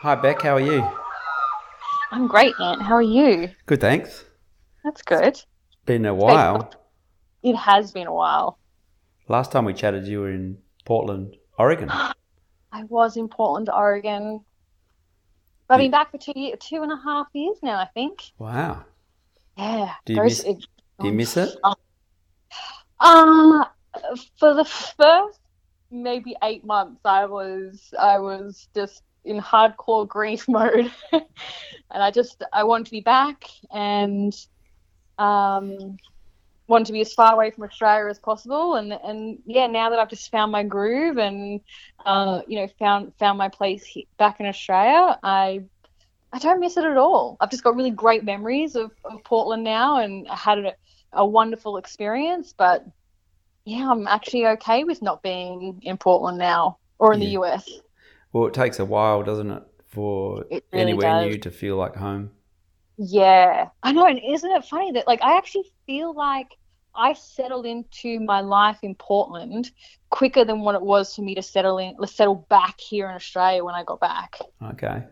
Hi, Bec. How are you? I'm great, Ant. How are you? Good, thanks. That's good. Been a while. It has been a while. Last time we chatted, you were in Portland, Oregon. I was in Portland, Oregon. I've been back for two year, two and a half years now, I think. Wow. Yeah. Do you miss- it- Do you miss it? Um, for the first maybe eight months, I was I was just in hardcore grief mode, and I just I wanted to be back and um wanted to be as far away from Australia as possible. And and yeah, now that I've just found my groove and uh you know found found my place back in Australia, I. I don't miss it at all. I've just got really great memories of, of Portland now, and I had a, a wonderful experience. But yeah, I'm actually okay with not being in Portland now or in the US. Well, it takes a while, doesn't it, for It really anywhere does. new to feel like home? Yeah, I know. And isn't it funny that like I actually feel like I settled into my life in Portland quicker than what it was for me to settle in, settle back here in Australia when I got back. Okay.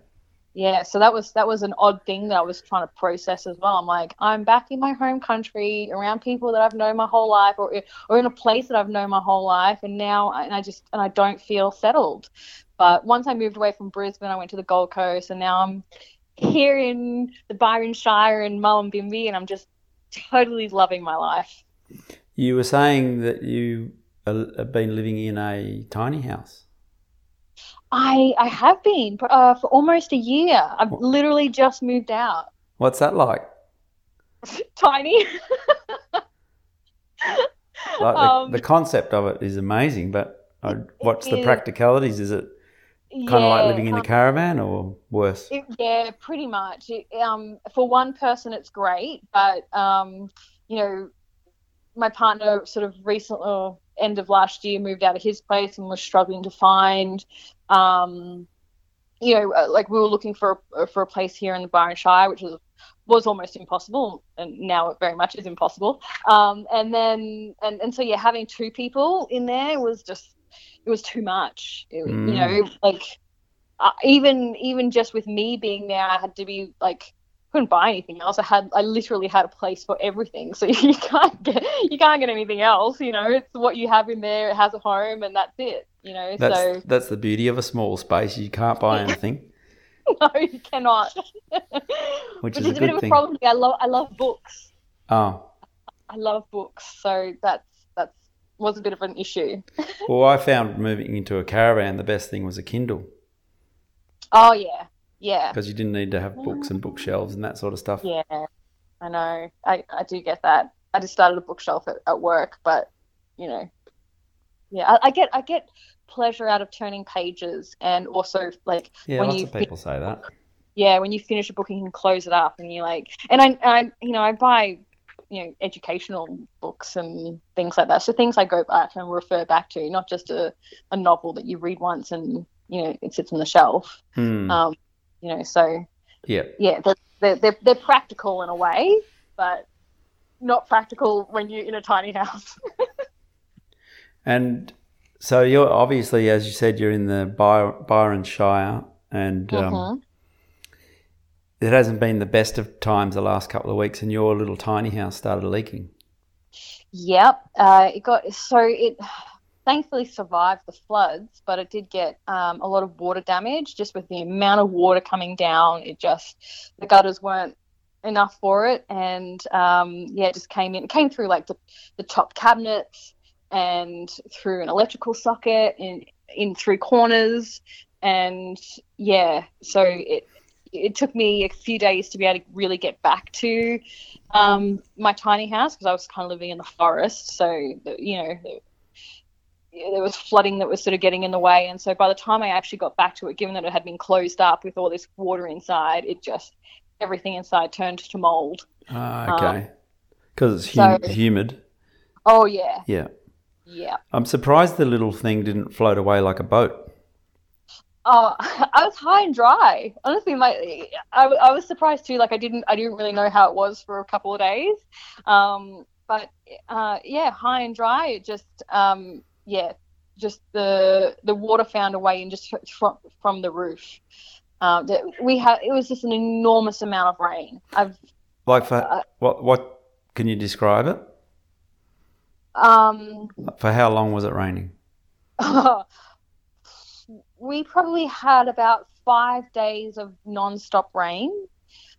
Yeah, so that was that was an odd thing that I was trying to process as well. I'm like, I'm back in my home country, around people that I've known my whole life, or or in a place that I've known my whole life, and now I, and I just and I don't feel settled. But once I moved away from Brisbane, I went to the Gold Coast, and now I'm here in the Byron Shire in Mullumbimby, and I'm just totally loving my life. You were saying that you have been living in a tiny house. I I have been uh, for almost a year. I've literally just moved out. What's that like? Tiny. Like the, Um, the concept of it is amazing, but uh, It- what's the is. practicalities? Is it kind of like living in a um, caravan or worse? It, yeah, pretty much. It, um, for one person, it's great, but um, you know, my partner sort of recently, or end of last year, moved out of his place and was struggling to find, um, you know, uh, like we were looking for for a place here in the Byron Shire, which was was almost impossible, and now it very much is impossible. Um, and then and and so yeah, having two people in there was just it was too much. It, Mm. You know, like uh, even even just with me being there, I had to be like couldn't buy anything else. I had I literally had a place for everything, so you can't get you can't get anything else. You know, it's what you have in there. It has a home, and that's it. You know, That's so that's the beauty of a small space. You can't buy anything. no, you cannot. Which Which is is a bit of a problem. I love I love books. Oh, I love books, so that's that's was a bit of an issue. well, I found moving into a caravan the best thing was a Kindle Oh yeah, yeah, because you didn't need to have books and bookshelves and that sort of stuff. yeah. I know. I I do get that. I just started a bookshelf at, at work, but you know, yeah, I, I get I get pleasure out of turning pages and also like Yeah, when lots you of people say that. yeah, when you finish a book, you can close it up, and you like, and I, I, you know, I buy, you know, educational books and things like that. So things I go back and refer back to, not just a, a novel that you read once and you know it sits on the shelf. Hmm. Um, you know, so yeah. yeah, they're, they're they're they're practical in a way, but not practical when you're in a tiny house. And so you're obviously, as you said, you're in the By- Byron Shire, and um, Mhm. it hasn't been the best of times the last couple of weeks, and your little tiny house started leaking. Yep. Uh, it got so it thankfully survived the floods, but it did get um, a lot of water damage just with the amount of water coming down. It just the gutters weren't enough for it, and um, yeah, it just came in. It came through like the, the top cabinets and through an electrical socket in in through corners, and yeah, so it it took me a few days to be able to really get back to um, my tiny house because I was kind of living in the forest. So, you know, there was flooding that was sort of getting in the way. And so by the time I actually got back to it, given that it had been closed up with all this water inside, it just, everything inside turned to mold. Ah, okay. Because it's so- humid. Oh, yeah. Yeah. Yeah. I'm surprised the little thing didn't float away like a boat. Oh, I was high and dry. Honestly, my I, I was surprised too. Like I didn't I didn't really know how it was for a couple of days. Um, but uh, yeah, high and dry. It just um, yeah, just the the water found a way in just from from the roof. Um, that we had it was just an enormous amount of rain. I've Like for Uh, what? What can you describe it? um, For how long was it raining? we probably had about five days of non-stop rain.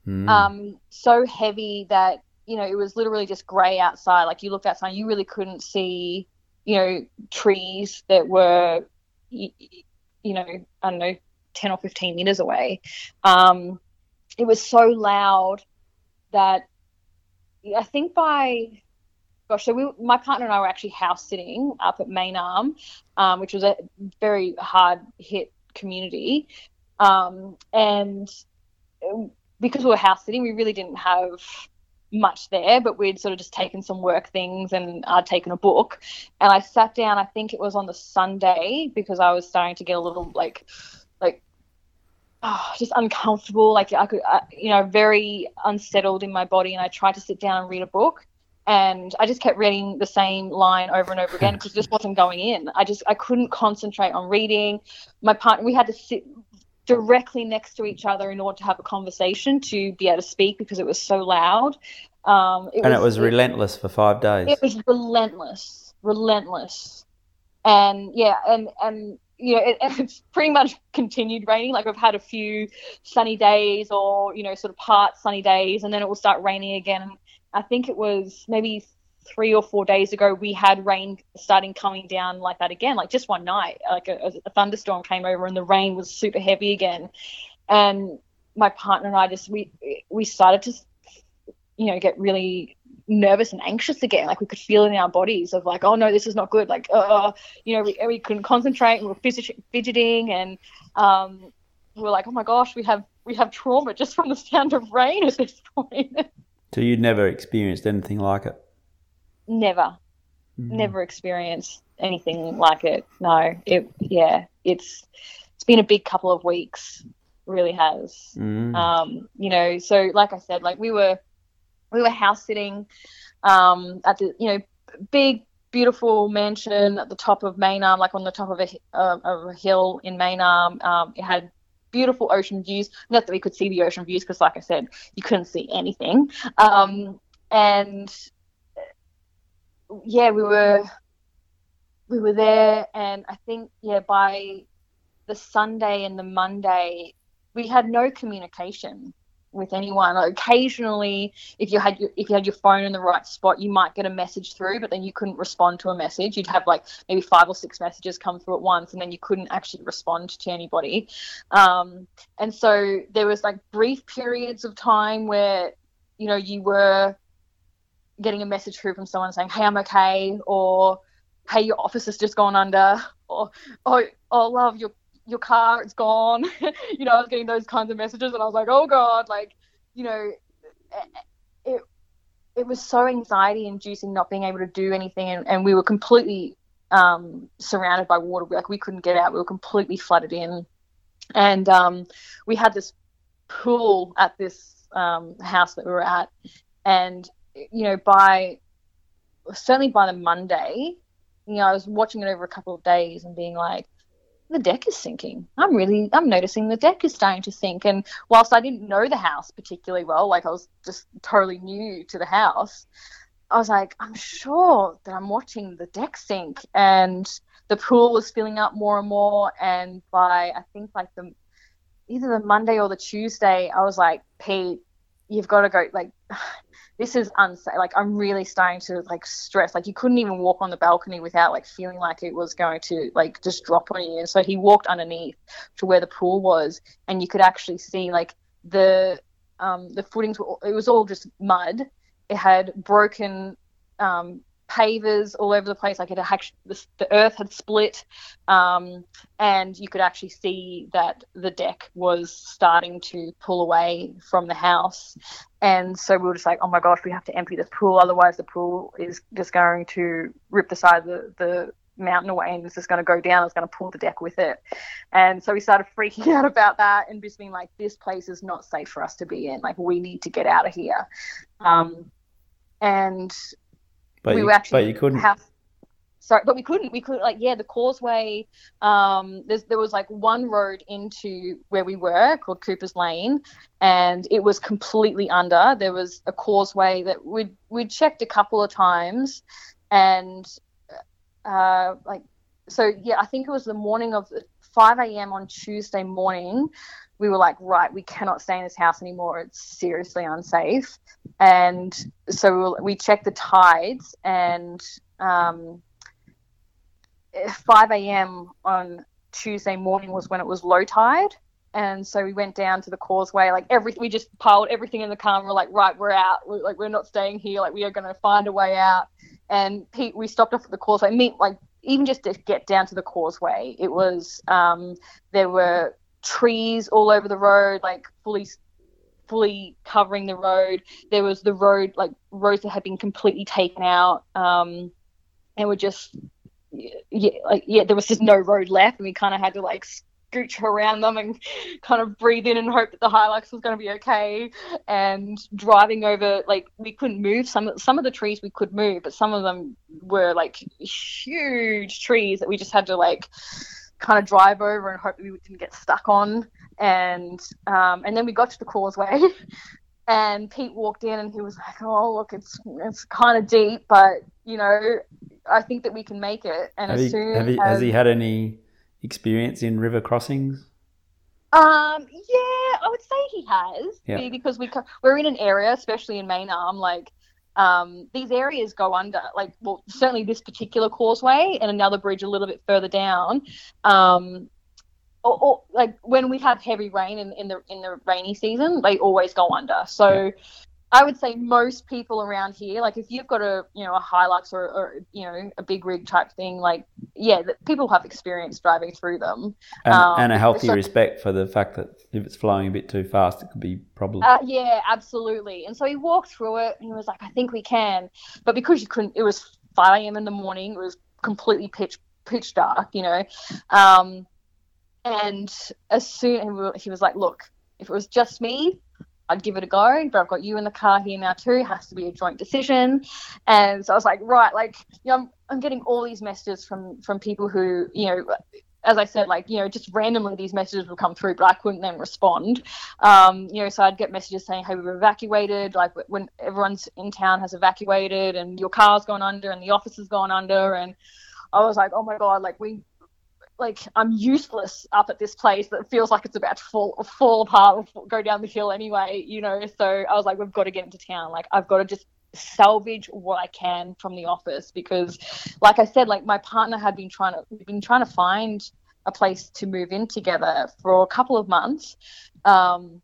Mm. um, so heavy that you know it was literally just grey outside. Like you looked outside, you really couldn't see, you know, trees that were, y- y- you know, I don't know, ten or fifteen meters away. Um, it was so loud that I think by gosh, so we, my partner and I were actually house sitting up at Main Arm, um, which was a very hard hit community, um, and um, because we were house sitting, we really didn't have much there, but we'd sort of just taken some work things and I'd taken a book. And I sat down, I think it was on the Sunday because I was starting to get a little like, like, oh, just uncomfortable. Like I could, uh, you know, very unsettled in my body. And I tried to sit down and read a book. And I just kept reading the same line over and over again because it just wasn't going in. I just I couldn't concentrate on reading. My partner, we had to sit directly next to each other in order to have a conversation to be able to speak because it was so loud. Um, and it was relentless for five days. It was relentless, relentless, and yeah, and and you know, it, it's pretty much continued raining. Like we've had a few sunny days, or you know, sort of part sunny days, and then it will start raining again. I think it was maybe three or four days ago we had rain starting coming down like that again like just one night like a, a thunderstorm came over and the rain was super heavy again. And my partner and i just we we started to you know get really nervous and anxious again. Like we could feel it in our bodies of like oh no this is not good. Like uh you know we, we couldn't concentrate. And we were fidget- fidgeting and um we were like oh my gosh we have we have trauma just from the sound of rain at this point. So you'd never experienced anything like it never. Mm. never experienced anything like it. No. It yeah it's it's been a big couple of weeks. Really has. Mm. um you know so like i said like we were we were house sitting um at the you know big beautiful mansion at the top of Main Arm like on the top of a uh, of a hill in Main Arm um it had beautiful ocean views. Not that we could see the ocean views because like i said you couldn't see anything. Um and yeah, we were we were there, and I think yeah by the Sunday and the Monday we had no communication with anyone. Like, occasionally, if you had your, if you had your phone in the right spot, you might get a message through, but then you couldn't respond to a message. You'd have like maybe five or six messages come through at once, and then you couldn't actually respond to anybody. Um, and so there was like brief periods of time where you know you were getting a message through from someone saying, "Hey, I'm okay," or "Hey, your office has just gone under," or "Oh, oh, love, your your car, it's gone." you know, I was getting those kinds of messages, and I was like, "Oh God!" Like, you know, it it was so anxiety inducing not being able to do anything, and, and we were completely um, surrounded by water. Like we couldn't get out. We were completely flooded in, and um, we had this pool at this um, house that we were at, and you know, by certainly by the Monday, you know, I was watching it over a couple of days and being like, the deck is sinking. I'm really, I'm noticing the deck is starting to sink. And whilst I didn't know the house particularly well, like I was just totally new to the house, I was like, I'm sure that I'm watching the deck sink. And the pool was filling up more and more. And by, I think, like the either the Monday or the Tuesday, I was like, Pete, you've got to go. Like, this is unsafe. Like, I'm really starting to like stress. Like, you couldn't even walk on the balcony without like feeling like it was going to like just drop on you. And so he walked underneath to where the pool was, and you could actually see like the um, the footings. Were, it was all just mud. It had broken um, pavers all over the place. Like it the, the earth had split, um, and you could actually see that the deck was starting to pull away from the house. And so we were just like, oh my gosh, we have to empty this pool, otherwise the pool is just going to rip the side of the, the mountain away and it's just going to go down. It's going to pull the deck with it. And so we started freaking out about that and just being like, this place is not safe for us to be in. Like we need to get out of here. Um, and but we you, were actually but you couldn't. Have, sorry, but we couldn't. We could like yeah, the causeway. Um, there was like one road into where we were called Cooper's Lane, and it was completely under. There was a causeway that we'd we'd checked a couple of times, and uh, like so yeah, I think it was the morning of 5 a.m. on Tuesday morning. We were like, right, we cannot stay in this house anymore. It's seriously unsafe. And so we we checked the tides, and um, 5 a.m. on Tuesday morning was when it was low tide. And so we went down to the causeway, like every, we just piled everything in the car and we're like, right, we're out. We're, like, we're not staying here. Like, we are going to find a way out. And Pete, we stopped off at the causeway, meet, like, even just to get down to the causeway, it was, um, there were trees all over the road, like fully fully covering the road. There was the road, like roads that had been completely taken out, um, and were just yeah, like yeah, there was just no road left, and we kind of had to like scooch around them and kind of breathe in and hope that the Hilux was going to be okay. And driving over, like we couldn't move some some of the trees we could move, but some of them were like huge trees that we just had to like kind of drive over and hope we didn't get stuck on. And um, and then we got to the causeway. And Pete walked in and he was like, "Oh, look, it's it's kind of deep, but you know, I think that we can make it. And have as he, soon have he, as has he had any experience in river crossings? Um, yeah, I would say he has. Yeah. Because we we're in an area, especially in Main Arm, like um, these areas go under, like, well, certainly this particular causeway and another bridge a little bit further down. Um, or, or like when we have heavy rain in, in the in the rainy season, they always go under. So I would say most people around here, like if you've got a you know a Hilux or, or you know a big rig type thing, like yeah, that people have experience driving through them. And, Um, and a healthy so- respect for the fact that if it's flowing a bit too fast, it could be problem. Uh, yeah, absolutely. And so he walked through it and he was like, I think we can. But because you couldn't, it was 5 a.m. in the morning, it was completely pitch, pitch dark, you know. Um, and as soon he was like, Look, if it was just me, I'd give it a go, but I've got you in the car here now too. It has to be a joint decision. And so I was like, right, like, you know, I'm, I'm getting all these messages from from people who, you know, as I said, like, you know, just randomly these messages would come through, but I couldn't then respond. Um, you know, so I'd get messages saying, hey, we've evacuated, like when everyone's in town has evacuated and your car's gone under and the office has gone under. And I was like, oh my God, like we, like I'm useless up at this place that feels like it's about to fall fall apart or go down the hill anyway, you know. So I was like, we've got to get into town. Like I've got to just salvage what I can from the office because, like I said, like my partner had been trying to been trying to find a place to move in together for a couple of months, um,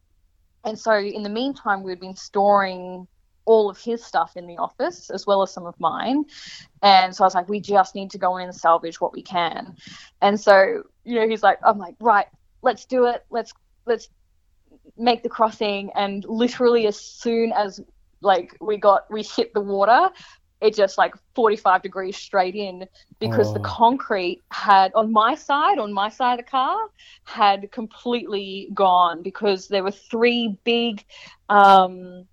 and so in the meantime we'd been storing all of his stuff in the office as well as some of mine. And so I was like, we just need to go in and salvage what we can. And so, you know, he's like, I'm like, right, let's do it. Let's let's make the crossing. And literally as soon as like we got we hit the water, it just like 45 degrees straight in because the Oh. concrete had on my side, on my side of the car, had completely gone because there were three big um,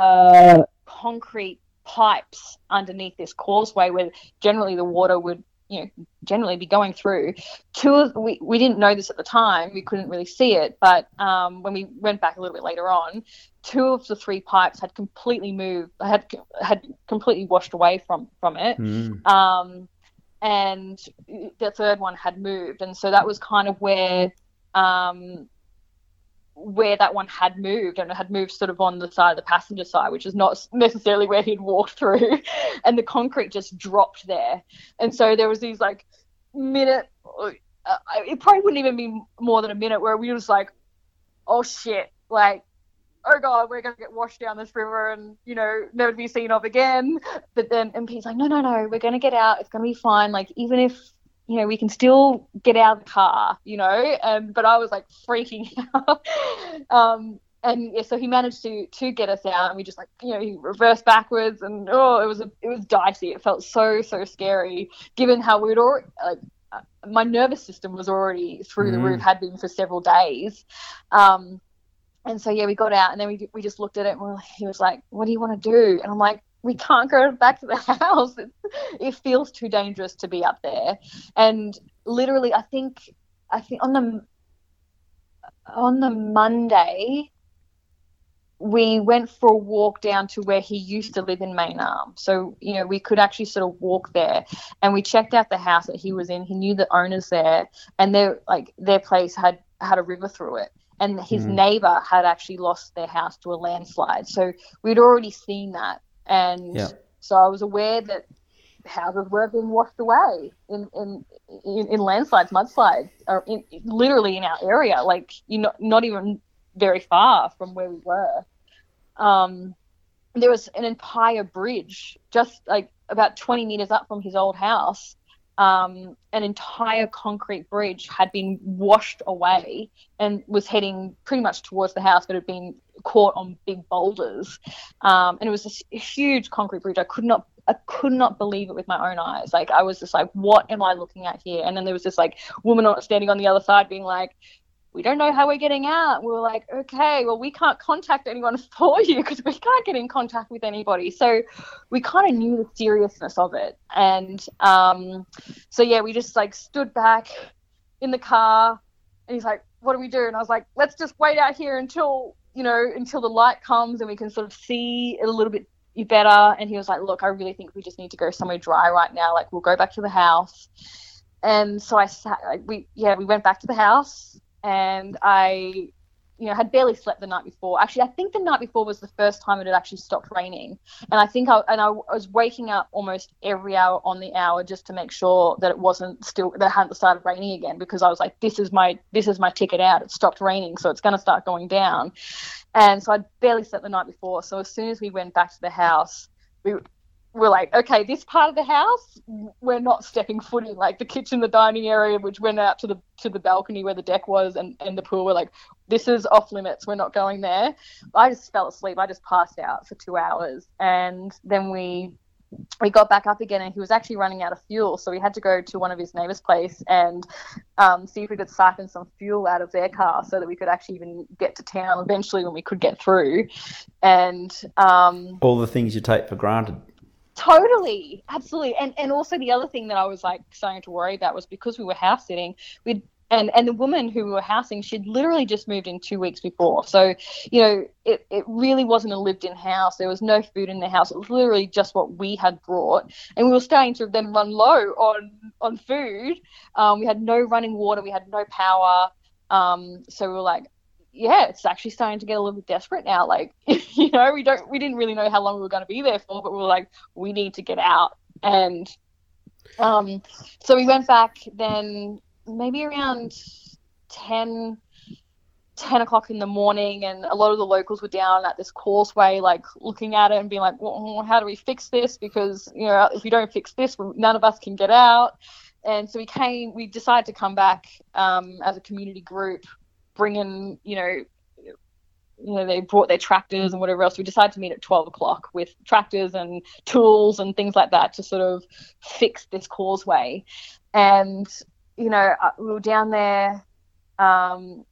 uh, concrete pipes underneath this causeway where generally the water would you know generally be going through. Two of we, we didn't know this at the time. We couldn't really see it. But um, when we went back a little bit later on two of the three pipes had completely moved had had completely washed away from from it. Mm. um, and the third one had moved, and so that was kind of where um, where that one had moved, and it had moved sort of on the side of the passenger side, which is not necessarily where he'd walked through, and the concrete just dropped there, and so there was these like minute. Uh, it probably wouldn't even be more than a minute where we were just like, "Oh shit!" Like oh god, we're gonna get washed down this river and you know never be seen of again. But then MP's like, no, no, no, we're gonna get out. It's gonna be fine. Like even if you know we can still get out of the car, you know. And but I was like freaking out. um, and yeah, so he managed to to get us out, and we just like you know he reversed backwards, and oh, it was a, it was dicey. It felt so so scary, given how we'd already like. uh, My nervous system was already through the Mm. roof, had been for several days. Um, and so yeah, we got out, and then we we just looked at it, and we were, he was like, "What do you want to do?" And I'm like, we can't go back to the house. It, it feels too dangerous to be up there. And literally, I think, I think on the on the Monday, we went for a walk down to where he used to live in Main Arm. So, you know, we could actually sort of walk there and we checked out the house that he was in. He knew the owners there and their like their place had had a river through it. And his mm. neighbor had actually lost their house to a landslide. So we'd already seen that. And yeah. so I was aware that houses were being washed away in in, in, in landslides, mudslides, or in, literally in our area, like you know, not even very far from where we were. Um, there was an entire bridge just like about 20 meters up from his old house. Um, an entire concrete bridge had been washed away and was heading pretty much towards the house, but had been caught on big boulders. Um, and it was a huge concrete bridge. I could not I could not believe it with my own eyes. Like I was just like, what am I looking at here? And then there was this like woman standing on the other side being like, we don't know how we're getting out. We were like, okay, well, we can't contact anyone for you because we can't get in contact with anybody. So we kind of knew the seriousness of it. And um, so, yeah, we just like stood back in the car and he's like, what do we do? And I was like, let's just wait out here until, you know, until the light comes and we can sort of see a little bit better. And he was like, look, I really think we just need to go somewhere dry right now. Like, we'll go back to the house. And so I sat, like, we, yeah, we went back to the house and I, you know, had barely slept the night before. Actually, I think the night before was the first time it had actually stopped raining, and I think I and I was waking up almost every hour on the hour just to make sure that it wasn't still that it hadn't started raining again because I was like, this is my this is my ticket out. It stopped raining, so it's going to start going down, and so I barely slept the night before. So as soon as we went back to the house, we we're like, okay, this part of the house, we're not stepping foot in. Like the kitchen, the dining area, which went out to the to the balcony where the deck was, and, and the pool. We're like, this is off limits. We're not going there. I just fell asleep. I just passed out for two hours, and then we we got back up again, and he was actually running out of fuel. So we had to go to one of his neighbor's place and um, see if we could siphon some fuel out of their car, so that we could actually even get to town eventually when we could get through. And um, all the things you take for granted. Totally, absolutely, and and also the other thing that I was like starting to worry about was because we were house sitting, we'd and and the woman who we were housing, she'd literally just moved in two weeks before, so you know it it really wasn't a lived-in house. There was no food in the house. It was literally just what we had brought, and we were starting to then run low on on food. Um, we had no running water, we had no power. Um, so we were like, yeah, it's actually starting to get a little bit desperate now. Like, you know, we don't, we didn't really know how long we were going to be there for, but we were like, we need to get out. And um, so we went back then maybe around 10, 10 o'clock in the morning, and a lot of the locals were down at this causeway, like looking at it and being like, well, how do we fix this? Because, you know, if we don't fix this, none of us can get out. And so we came, we decided to come back um, as a community group bringing, you know, you know, they brought their tractors and whatever else. We decided to meet at 12 o'clock with tractors and tools and things like that to sort of fix this causeway. And, you know, uh, we were down there um,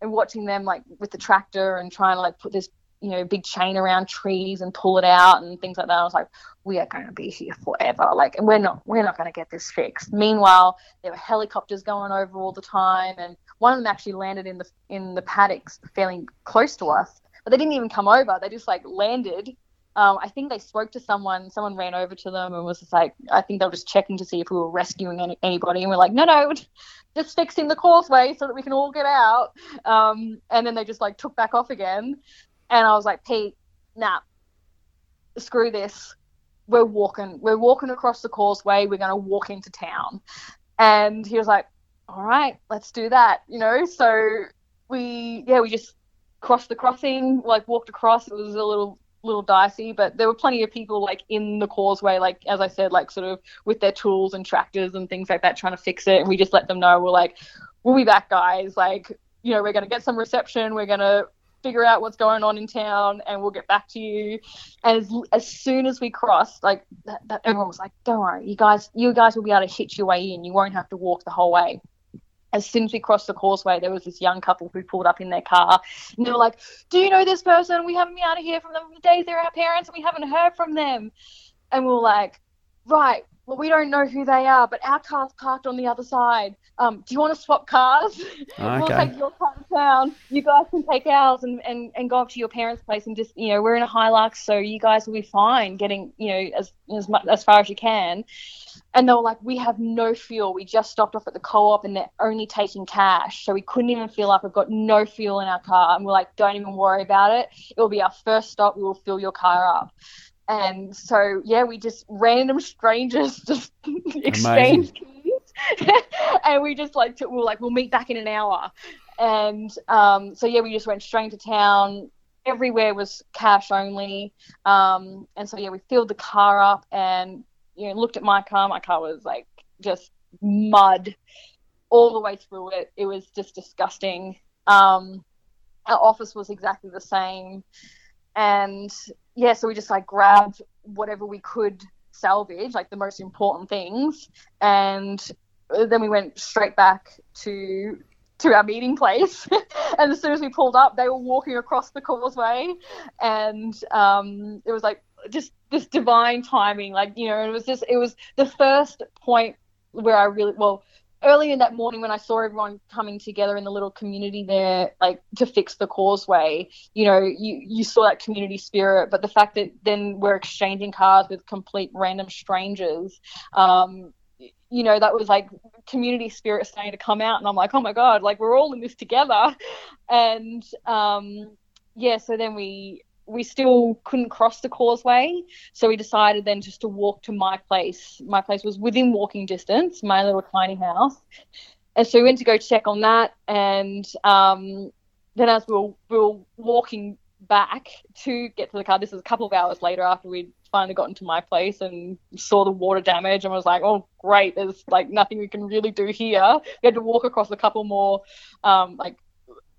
and watching them like with the tractor and trying to like put this you know, big chain around trees and pull it out and things like that. I was like, we are going to be here forever. Like, and we're not, we're not going to get this fixed. Meanwhile, there were helicopters going over all the time, and one of them actually landed in the in the paddocks fairly close to us. But they didn't even come over. They just like landed. Um, I think they spoke to someone. Someone ran over to them and was just like, I think they were just checking to see if we were rescuing any, anybody. And we're like, no, no, just fixing the causeway so that we can all get out. Um, and then they just like took back off again. And I was like, Pete, nah, screw this. We're walking. We're walking across the causeway. We're going to walk into town. And he was like, all right, let's do that. You know, so we, yeah, we just crossed the crossing, like walked across. It was a little little dicey, but there were plenty of people like in the causeway, like as I said, like sort of with their tools and tractors and things like that, trying to fix it. And we just let them know we're like, we'll be back, guys. Like, you know, we're gonna get some reception. We're gonna figure out what's going on in town and we'll get back to you. And as, as soon as we crossed, like that, that, everyone was like, don't worry, you guys, you guys will be able to hitch your way in. You won't have to walk the whole way. As soon as we crossed the causeway, there was this young couple who pulled up in their car, and they were like, "Do you know this person? We haven't been able to hear from them for days. They're our parents, and we haven't heard from them." And we were like, "Right, well, we don't know who they are, but our car's parked on the other side. Um, do you want to swap cars? Okay. we'll take your car to town. You guys can take ours and, and, and go up to your parents' place and just, you know, we're in a Hilux, so you guys will be fine getting, you know, as as much as far as you can. And they were like, we have no fuel. We just stopped off at the co-op and they're only taking cash, so we couldn't even fill up. We've got no fuel in our car, and we're like, don't even worry about it. It will be our first stop. We will fill your car up. And so, yeah, we just random strangers just exchanged keys. and we just like, to, we were like, we'll meet back in an hour. And um, so, yeah, we just went straight to town. Everywhere was cash only. Um, and so, yeah, we filled the car up and, you know, looked at my car. My car was like just mud all the way through it. It was just disgusting. Um, our office was exactly the same. And yeah, so we just like grabbed whatever we could salvage, like the most important things, and then we went straight back to to our meeting place. and as soon as we pulled up, they were walking across the causeway, and um, it was like just this divine timing. Like you know, it was just it was the first point where I really well early in that morning when I saw everyone coming together in the little community there, like to fix the causeway, you know, you, you saw that community spirit. But the fact that then we're exchanging cars with complete random strangers, um, you know, that was like community spirit starting to come out. And I'm like, oh my God, like we're all in this together. And um, yeah, so then we we still couldn't cross the causeway, so we decided then just to walk to my place. My place was within walking distance, my little tiny house, and so we went to go check on that. And um, then as we were, we were walking back to get to the car, this was a couple of hours later after we'd finally gotten to my place and saw the water damage and was like, oh great, there's like nothing we can really do here. We had to walk across a couple more um, like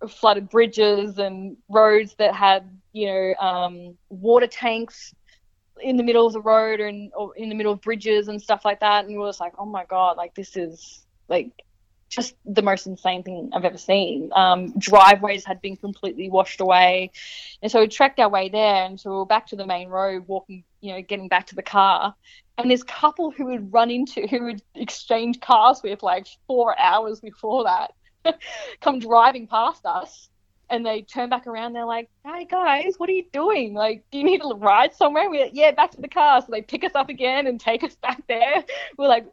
flooded bridges and roads that had you know um, water tanks in the middle of the road and or in the middle of bridges and stuff like that and we were just like oh my god like this is like just the most insane thing I've ever seen. Um, driveways had been completely washed away, and so we trekked our way there, and so we were back to the main road, walking, you know, getting back to the car. And this couple who had run into, who had exchanged cars with like four hours before that, come driving past us and they turn back around. They're like, "Hey guys, what are you doing? Like, do you need a ride somewhere?" We're like, "Yeah, back to the car." So they pick us up again and take us back there. We're like,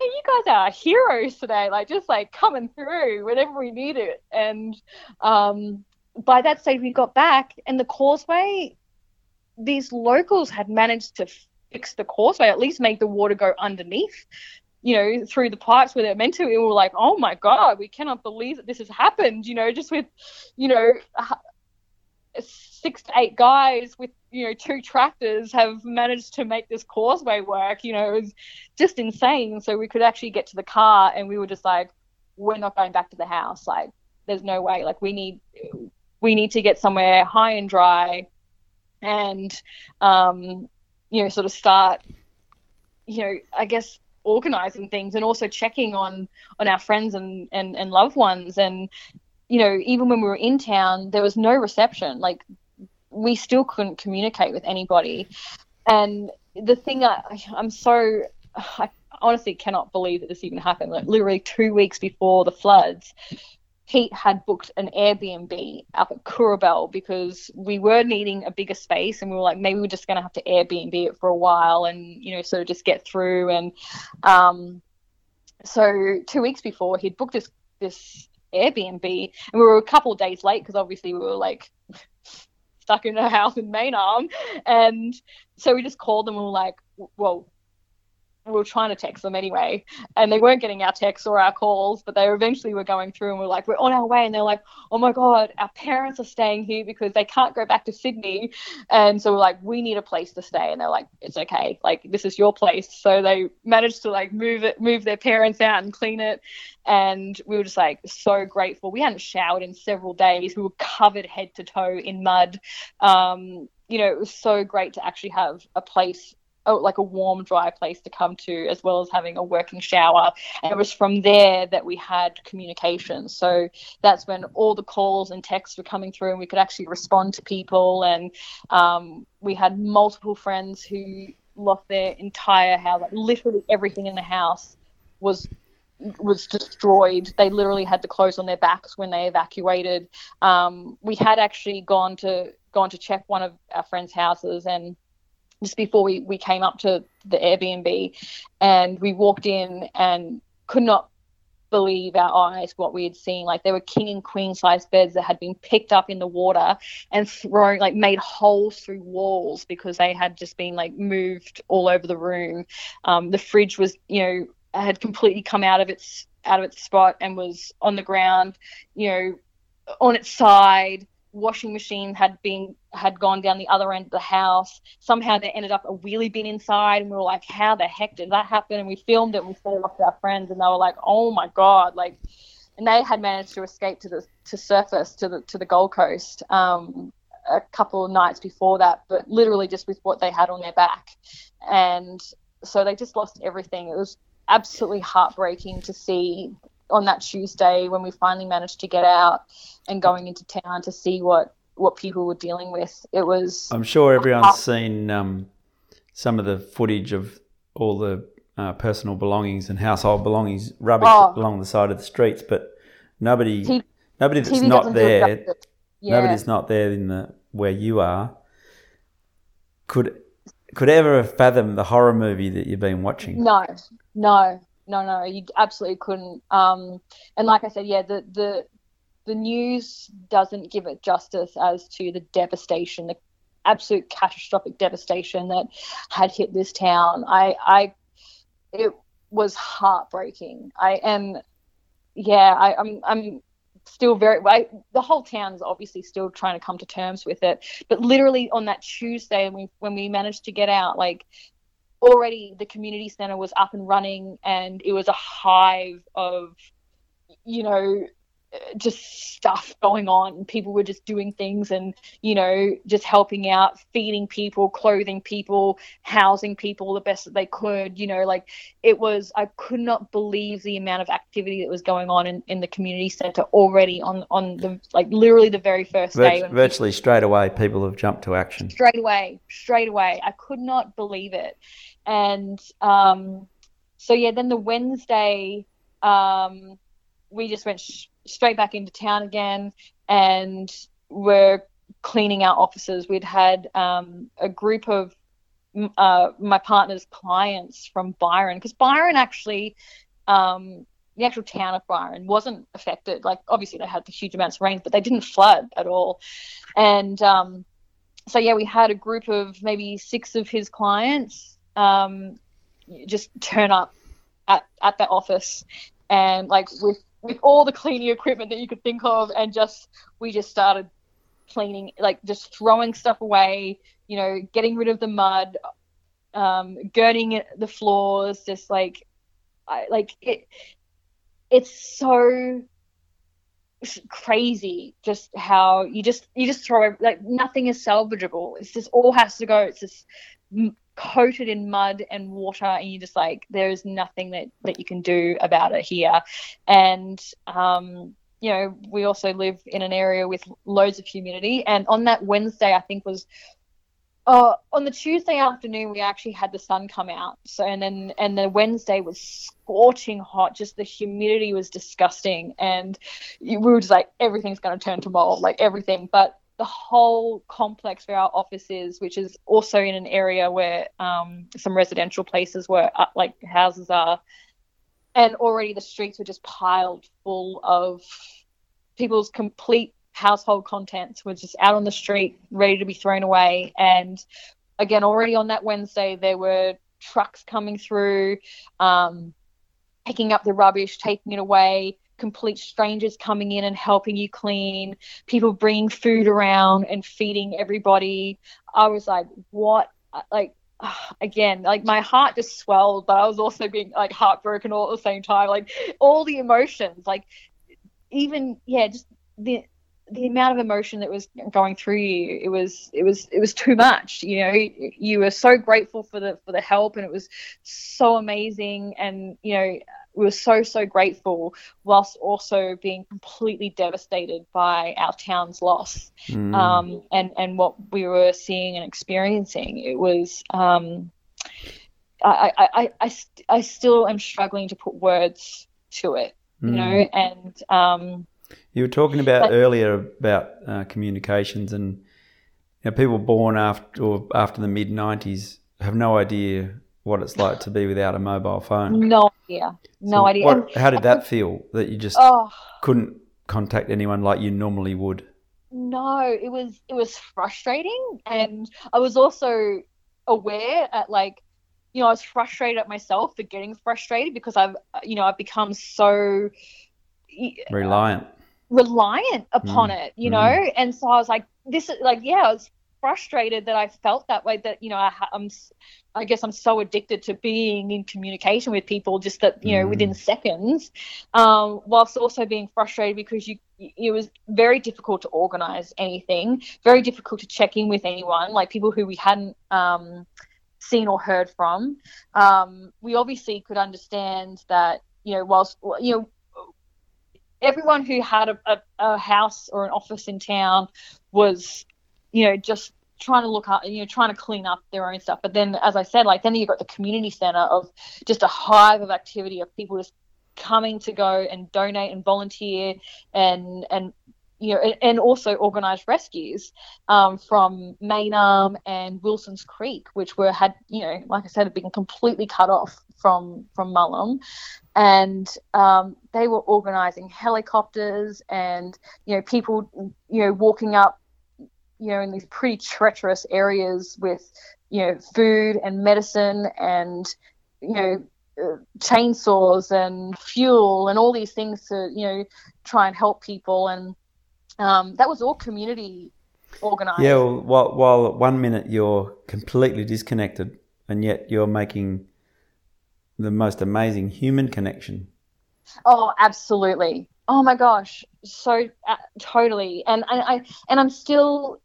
"Hey, you guys are heroes today! Like, just like coming through whenever we need it." And um, by that stage, we got back, and the causeway. These locals had managed to fix the causeway, at least make the water go underneath you know, through the pipes where they're meant to, we were like, oh my God, we cannot believe that this has happened, you know, just with, you know, six to eight guys with, you know, two tractors have managed to make this causeway work, you know, it was just insane. So we could actually get to the car and we were just like, we're not going back to the house. Like, there's no way. Like, we need, we need to get somewhere high and dry and, um, you know, sort of start, you know, I guess organizing things and also checking on on our friends and, and and loved ones. And you know even when we were in town there was no reception. Like we still couldn't communicate with anybody. And the thing I, i'm so i honestly cannot believe that this even happened. Like literally two weeks before the floods Pete had booked an Airbnb up at Coorabell because we were needing a bigger space and we were like, maybe we're just going to have to Airbnb it for a while and, you know, sort of just get through. And um, so two weeks before, he'd booked this, this Airbnb and we were a couple days late because obviously we were like stuck in a house in Main Arm. And so we just called them and we were like, well, we were trying to text them anyway, and they weren't getting our texts or our calls, but they eventually were going through and we're like, we're on our way. And they're like, oh my God, our parents are staying here because they can't go back to Sydney. And so we're like, we need a place to stay. And they're like, it's okay. Like, this is your place. So they managed to like move it, move their parents out and clean it. And we were just like so grateful. We hadn't showered in several days. We were covered head to toe in mud. Um, you know, it was so great to actually have a place a, like a warm, dry place to come to, as well as having a working shower. And it was from there that we had communication. So that's when all the calls and texts were coming through, and we could actually respond to people. And um, we had multiple friends who lost their entire house, like literally everything in the house was was destroyed. They literally had the clothes on their backs when they evacuated. Um, we had actually gone to gone to check one of our friends' houses and just before we, we came up to the Airbnb and we walked in and could not believe our eyes what we had seen. Like there were king and queen size beds that had been picked up in the water and thrown, like made holes through walls because they had just been like moved all over the room. Um, the fridge was, you know, had completely come out of its out of its spot and was on the ground, you know, on its side washing machine had been had gone down the other end of the house. Somehow there ended up a wheelie bin inside, and we were like, "How the heck did that happen?" And we filmed it. and We sent it off to our friends, and they were like, "Oh my god!" Like, and they had managed to escape to the to surface to the to the Gold Coast um, a couple of nights before that, but literally just with what they had on their back, and so they just lost everything. It was absolutely heartbreaking to see on that Tuesday when we finally managed to get out and going into town to see what what people were dealing with. It was. I'm sure everyone's seen um, some of the footage of all the uh, personal belongings and household belongings rubbish oh. along the side of the streets, but nobody, T- nobody that's TV not there, yeah. nobody's not there in the where you are, could could ever fathom the horror movie that you've been watching. No, no, no, no, you absolutely couldn't. Um, and like I said, yeah, the the the news doesn't give it justice as to the devastation, the absolute catastrophic devastation that had hit this town. I, I, it was heartbreaking. I am, yeah, I, I'm, I'm still very I, the whole town is obviously still trying to come to terms with it but literally on that tuesday when we, when we managed to get out like already the community center was up and running and it was a hive of you know just stuff going on. People were just doing things and, you know, just helping out, feeding people, clothing people, housing people the best that they could. You know, like it was, I could not believe the amount of activity that was going on in, in the community center already on, on the, like literally the very first day. virtually people, straight away, people have jumped to action. Straight away, straight away. I could not believe it. And um, so, yeah, then the Wednesday, um, we just went sh- straight back into town again and we're cleaning our offices. We'd had um, a group of uh, my partner's clients from Byron because Byron actually, um, the actual town of Byron wasn't affected. Like obviously they had the huge amounts of rain, but they didn't flood at all. And um, so yeah, we had a group of maybe six of his clients um, just turn up at, at the office and like with with all the cleaning equipment that you could think of, and just we just started cleaning, like just throwing stuff away, you know, getting rid of the mud, um, girding the floors, just like, I like it. It's so crazy just how you just you just throw like nothing is salvageable it's just all has to go it's just coated in mud and water and you just like there is nothing that that you can do about it here and um you know we also live in an area with loads of humidity and on that wednesday i think was uh, on the Tuesday afternoon, we actually had the sun come out. So, and then, and the Wednesday was scorching hot. Just the humidity was disgusting. And we were just like, everything's going to turn to mold, like everything. But the whole complex where our office is, which is also in an area where um, some residential places where uh, like houses are, and already the streets were just piled full of people's complete household contents were just out on the street, ready to be thrown away. And again, already on that Wednesday, there were trucks coming through, um, picking up the rubbish, taking it away complete strangers coming in and helping you clean, people bringing food around and feeding everybody. I was like, what? Uh, like, again, like my heart just swelled, but I was also being like heartbroken all at the same time. Like, all the emotions, like, even, yeah, just the the amount of emotion that was going through you it was it was it was too much you know you were so grateful for the for the help and it was so amazing and you know we were so so grateful whilst also being completely devastated by our town's loss mm. um, and and what we were seeing and experiencing it was um, I, I, I, I, I still am struggling to put words to it you mm. know and um, you were talking about but, earlier about uh, communications and you know, people born after or after the mid '90s have no idea what it's like to be without a mobile phone. No idea, no so idea. What, how did that feel? That you just oh, couldn't contact anyone like you normally would? No, it was it was frustrating, and I was also aware at like you know I was frustrated at myself for getting frustrated because I've you know I've become so reliant reliant upon mm. it, you mm. know? And so I was like, this is like, yeah, I was frustrated that I felt that way that, you know, I, am I guess I'm so addicted to being in communication with people just that, you know, mm. within seconds, um, whilst also being frustrated because you, it was very difficult to organize anything, very difficult to check in with anyone, like people who we hadn't, um, seen or heard from. Um, we obviously could understand that, you know, whilst, you know, everyone who had a, a, a, house or an office in town was, you know, just trying to look up, you know, trying to clean up their own stuff. But then, as I said, like then you've got the community center of just a hive of activity of people just coming to go and donate and volunteer and and you know, and also organised rescues um, from Main Arm and Wilson's Creek, which were had, you know, like I said, had been completely cut off from from Mullum, and um, they were organising helicopters and you know people, you know, walking up, you know, in these pretty treacherous areas with you know food and medicine and you know uh, chainsaws and fuel and all these things to you know try and help people and um, that was all community organized. Yeah, well, while, while at one minute you're completely disconnected, and yet you're making the most amazing human connection. Oh, absolutely. Oh my gosh, so uh, totally. And I, I and I'm still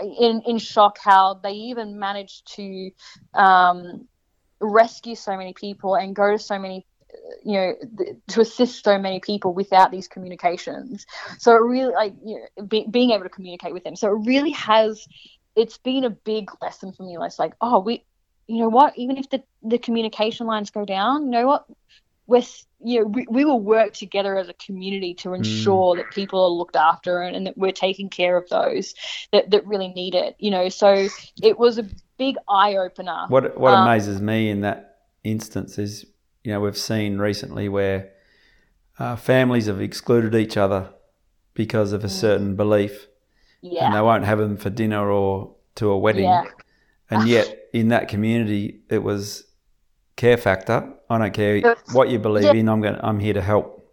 in in shock how they even managed to um, rescue so many people and go to so many you know th- to assist so many people without these communications. So it really like you know, be, being able to communicate with them. So it really has it's been a big lesson for me. It's like oh we you know what? Even if the, the communication lines go down you know what with you know we, we will work together as a community to hmm. ensure mm. that people are looked after and, and, that we're taking care of those that, that really need it you know so it was a big eye opener what what um, amazes me in that instance is you know, we've seen recently where uh, families have excluded each other because of a mm. certain belief, yeah. and they won't have them for dinner or to a wedding. Yeah. And yet, in that community, it was care factor. I don't care what you believe yeah. in. I'm going. I'm here to help.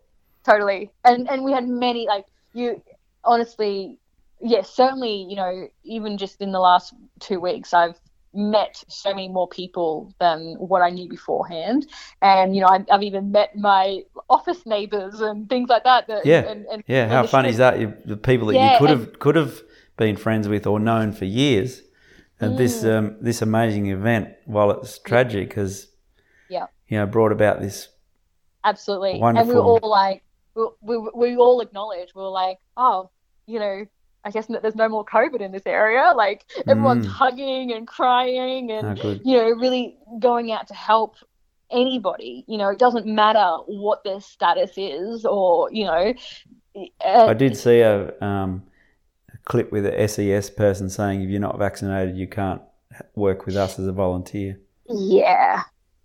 Totally. And and we had many like you. Honestly, yes, certainly. You know, even just in the last two weeks, I've met so many more people than what I knew beforehand. And, you know, I've, I've even met my office neighbors and things like that. that yeah. And, and, yeah. How funny is that? You, the people that yeah, you could have, could have been friends with or known for years. And mm. this, um, this amazing event, while it's tragic, has, yeah. You know, brought about this. Absolutely. Wonderful... And we were all like, we, we, we all acknowledge, we were like, oh, you know, I guess there's no more COVID in this area. Like everyone's mm. hugging and crying and oh, you know really going out to help anybody. You know, it doesn't matter what their status is or you know. Uh, I did see a, um, a clip with a SES person saying, "If you're not vaccinated, you can't work with us as a volunteer." Yeah,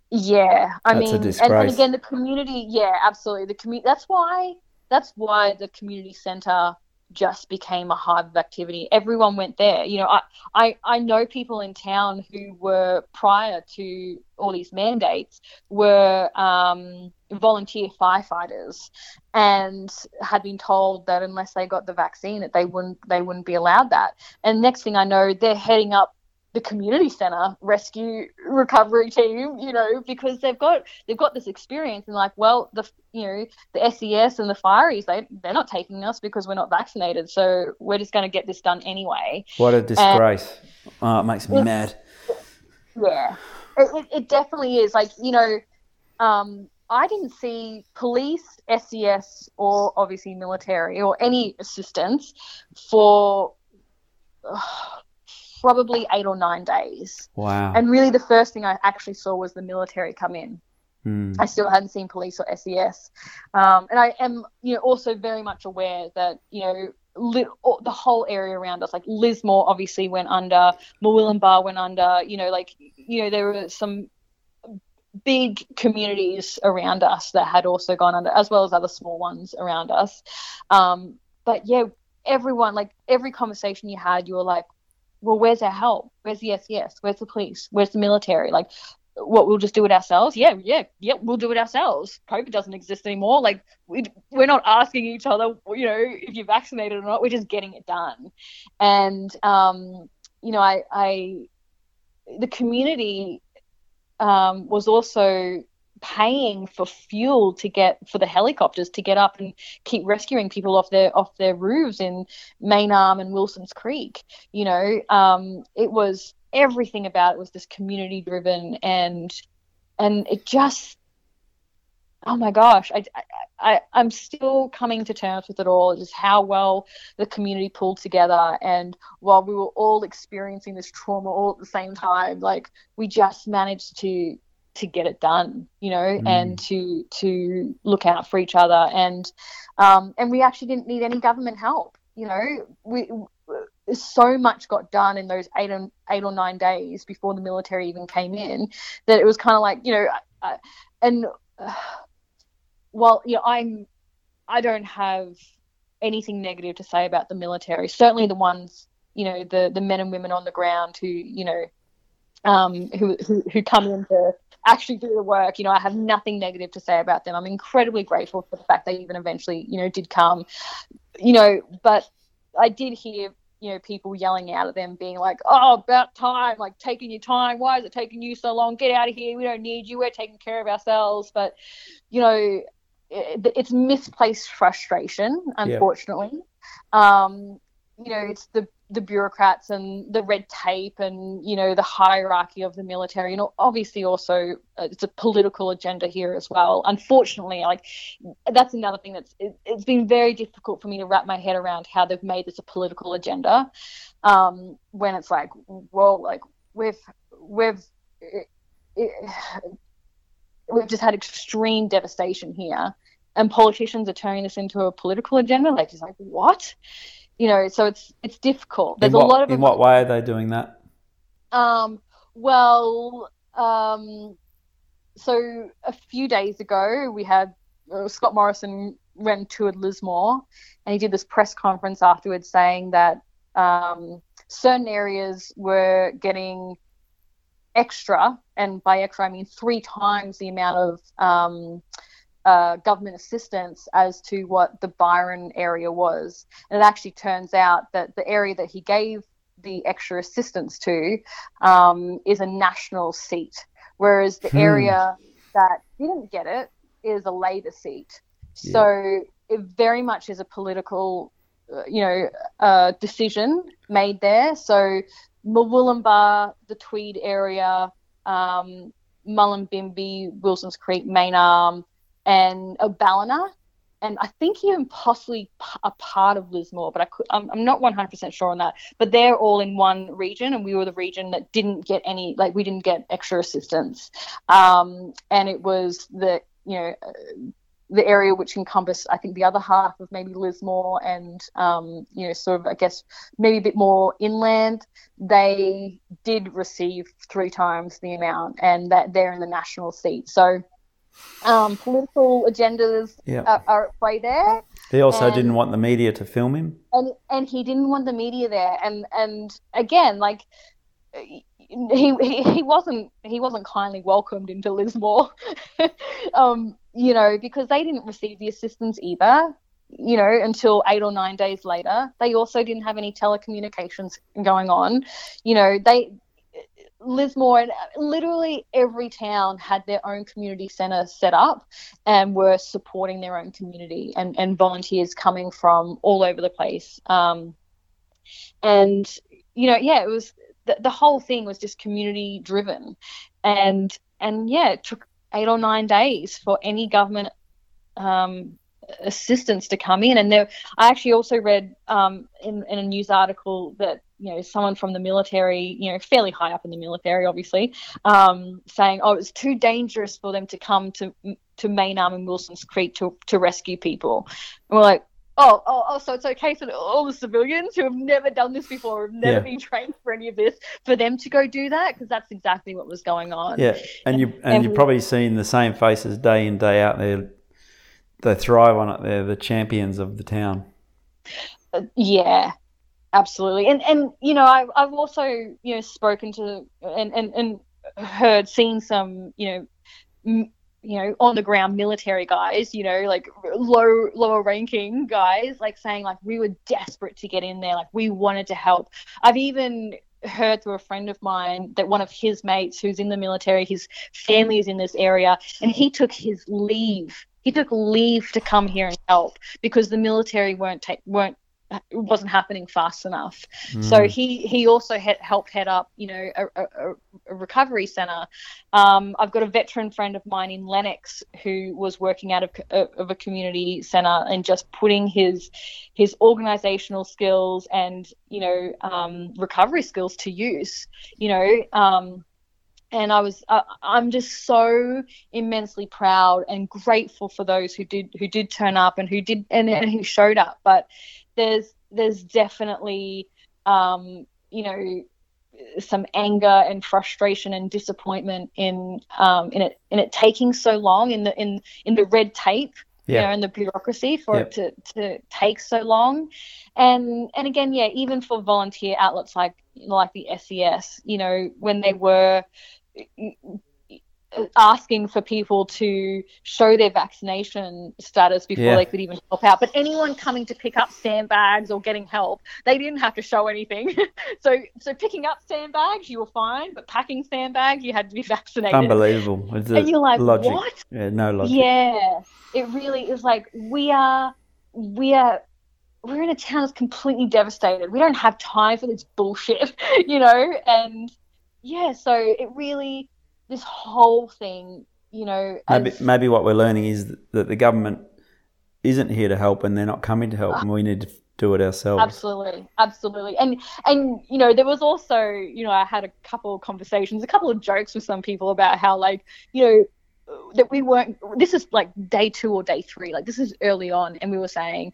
yeah. I that's mean, and, and again, the community. Yeah, absolutely. The community. That's why. That's why the community centre just became a hive of activity. Everyone went there. You know, I, I, I know people in town who were prior to all these mandates were um, volunteer firefighters and had been told that unless they got the vaccine that they wouldn't they wouldn't be allowed that. And next thing I know, they're heading up the community center rescue recovery team you know because they've got they've got this experience and like well the you know the SES and the fireys they they're not taking us because we're not vaccinated so we're just going to get this done anyway. What a disgrace. And, oh, it makes me mad. Yeah. It, it definitely is. Like you know um I didn't see police, SES, or obviously military or any assistance for probably eight or nine days. Wow. And really, the first thing I actually saw was the military come in. Mm. I still hadn't seen police or SES. Um, and I am, you know, also very much aware that, you know, the whole area around us, like Lismore obviously went under, Murwillumbah went under, you know, like, you know, there were some big communities around us that had also gone under, as well as other small ones around us. Um, but yeah, everyone, like every conversation you had, you were like, well, where's our help? Where's the SES? Where's the police? Where's the military? Like, what we'll just do it ourselves? Yeah, yeah, yeah, we'll do it ourselves. COVID doesn't exist anymore. Like, we, we're not asking each other, you know, if you're vaccinated or not. We're just getting it done. And, um, you know, I, I, the community um, was also paying for fuel to get for the helicopters to get up and keep rescuing people off their off their roofs in Main Arm and Wilson's Creek. You know, um, it was everything about it was this community driven and and it just oh my gosh I, I i'm still coming to terms with it all just how well the community pulled together and while we were all experiencing this trauma all at the same time like we just managed to to get it done, you know, mm. and to to look out for each other, and um, and we actually didn't need any government help, you know. We so much got done in those eight and eight or nine days before the military even came in that it was kind of like you know, uh, and uh, while you know, I'm I don't have anything negative to say about the military. Certainly the ones you know the the men and women on the ground who you know um, who, who, who come in to actually do the work. You know, I have nothing negative to say about them. I'm incredibly grateful for the fact they even eventually, you know, did come. You know, but I did hear, you know, people yelling out at them, being like, "Oh, about time! Like taking your time. Why is it taking you so long? Get out of here. We don't need you. We're taking care of ourselves." But, you know, it, it's misplaced frustration, unfortunately. Yeah. Um, you know, it's the the bureaucrats and the red tape and you know the hierarchy of the military and obviously also uh, it's a political agenda here as well. Unfortunately like that's another thing that's it, has been very difficult for me to wrap my head around how they've made this a political agenda. Um, when it's like well like we've we've it, it, we've just had extreme devastation here and politicians are turning this into a political agenda. Like just like what you know, so it's it's difficult. There's what, a lot of in what way are they doing that? Um, well, um, so a few days ago we had uh, Scott Morrison went toured Lismore, and he did this press conference afterwards saying that um, certain areas were getting extra, and by extra I mean three times the amount of um, uh, government assistance as to what the Byron area was. And it actually turns out that the area that he gave the extra assistance to um, is a national seat, whereas the hmm. area that didn't get it is a Labor seat. Yeah. So it very much is a political, uh, you know, uh, decision made there. So Murwillumbah, the Tweed area, um, Mullumbimby, Wilson's Creek, Main Arm, and a Ballina, and I think even possibly a part of Lismore, but I could, I'm, I'm not 100% sure on that. But they're all in one region, and we were the region that didn't get any, like we didn't get extra assistance. Um, and it was the, you know, uh, the area which encompassed, I think, the other half of maybe Lismore and, um, you know, sort of, I guess, maybe a bit more inland. They did receive three times the amount, and that they're in the national seat. So um, political agendas yeah. are, are, at play there. He also and, didn't want the media to film him, and and he didn't want the media there. And and again, like he he, he wasn't he wasn't kindly welcomed into Lismore, um, you know, because they didn't receive the assistance either. You know, until eight or nine days later, they also didn't have any telecommunications going on. You know, they Lismore and literally every town had their own community centre set up and were supporting their own community and, and volunteers coming from all over the place. Um, and, you know, yeah, it was the, the whole thing was just community driven. And, and yeah, it took eight or nine days for any government um, assistance to come in. And there, I actually also read um, in, in a news article that you know someone from the military, you know, fairly high up in the military, obviously, um, saying, "Oh, it's too dangerous for them to come to to Main Arm and Wilson's Creek to to rescue people." And we're like. Oh, oh, oh, so it's okay for all the civilians who have never done this before, have never yeah. been trained for any of this, for them to go do that because that's exactly what was going on. Yeah, and you and, and you've probably seen the same faces day in day out there they thrive on it. They're the champions of the town. Uh, yeah, absolutely. And and you know, I've I've also you know spoken to and and and heard, seen some you know. M- you know, on the ground military guys, you know, like low lower ranking guys, like saying like we were desperate to get in there, like we wanted to help. I've even heard through a friend of mine that one of his mates who's in the military, his family is in this area, and he took his leave he took leave to come here and help because the military weren't take, weren't wasn't happening fast enough. Mm. So he he also had helped head up, you know, a, a, a recovery center. Um, I've got a veteran friend of mine in Lennox who was working out of, of a community center and just putting his his organizational skills and you know um, recovery skills to use. You know. Um, and I was uh, I'm just so immensely proud and grateful for those who did who did turn up and who did and, and who showed up. But there's there's definitely um, you know some anger and frustration and disappointment in um, in it in it taking so long in the in in the red tape yeah. you know, in the bureaucracy for yep. it to, to take so long. And and again, yeah, even for volunteer outlets like like the SES, you know, when they were asking for people to show their vaccination status before yeah. they could even help out. But anyone coming to pick up sandbags or getting help, they didn't have to show anything. so so picking up sandbags, you were fine, but packing sandbags, you had to be vaccinated. Unbelievable. It's and you're like, logic. what? Yeah, no logic. Yeah, it really is like we are we are we're in a town that's completely devastated. We don't have time for this bullshit, you know, and yeah, so it really this whole thing, you know, maybe maybe what we're learning is that the government isn't here to help and they're not coming to help, ah. and we need to do it ourselves. Absolutely, absolutely, and and you know there was also you know I had a couple of conversations, a couple of jokes with some people about how like you know that we weren't this is like day two or day three like this is early on and we were saying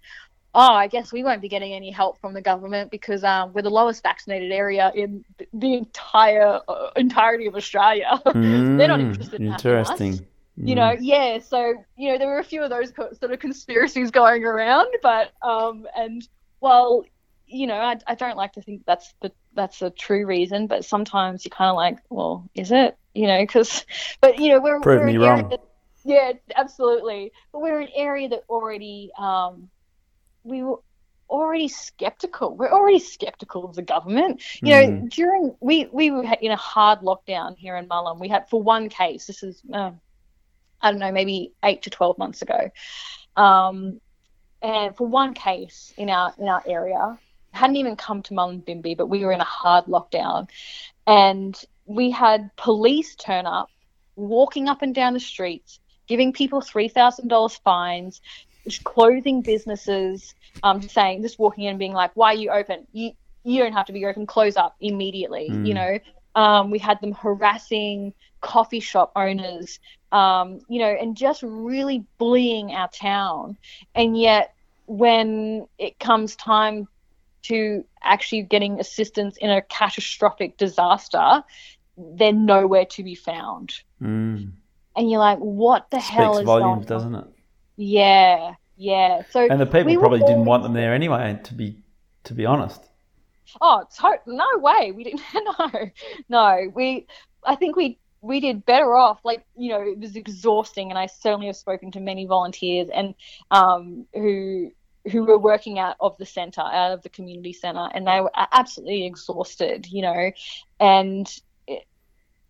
oh, I guess we won't be getting any help from the government because um, we're the lowest vaccinated area in the entire uh, entirety of Australia. Mm, They're not interested in interesting. Us. Mm. You know, yeah. So you know, there were a few of those sort of conspiracies going around, but um, and well, you know, I, I don't like to think that's the that's a true reason, but sometimes you kind of like, well, is it? You know, because, but you know, we're prove we're me wrong. That, yeah, absolutely. But we're an area that already um, we were already skeptical. We're already skeptical of the government. You know, mm. during we we were in a hard lockdown here in Mullum. We had for one case. This is uh, I don't know, maybe eight to twelve months ago, um, and for one case in our in our area, hadn't even come to Mullum Mullumbimby, but we were in a hard lockdown, and we had police turn up, walking up and down the streets, giving people three thousand dollars fines, clothing businesses um, just saying, just walking in and being like, why are you open? You, you don't have to be open, close up immediately. Mm. You know, um, we had them harassing coffee shop owners, um, you know, and just really bullying our town. And yet, when it comes time to actually getting assistance in a catastrophic disaster, they're nowhere to be found. Mm. And you're like, what the Speaks hell is volumes, doesn't it? Yeah, yeah. So and the people we probably didn't want them there anyway. To be to be honest. Oh, to- no way. We didn't. No, no. We. I think we we did better off. Like you know, it was exhausting, and I certainly have spoken to many volunteers and um, who who were working out of the center, out of the community center, and they were absolutely exhausted. You know, and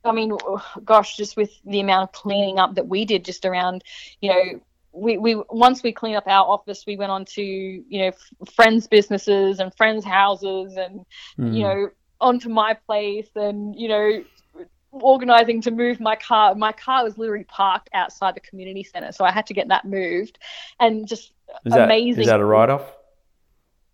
I mean, gosh, just with the amount of cleaning up that we did just around, you know, we, we once we cleaned up our office, we went on to you know friends' businesses and friends' houses, and mm. you know onto my place, and you know organizing to move my car. My car was literally parked outside the community center, so I had to get that moved, and just is amazing. Is that a write off?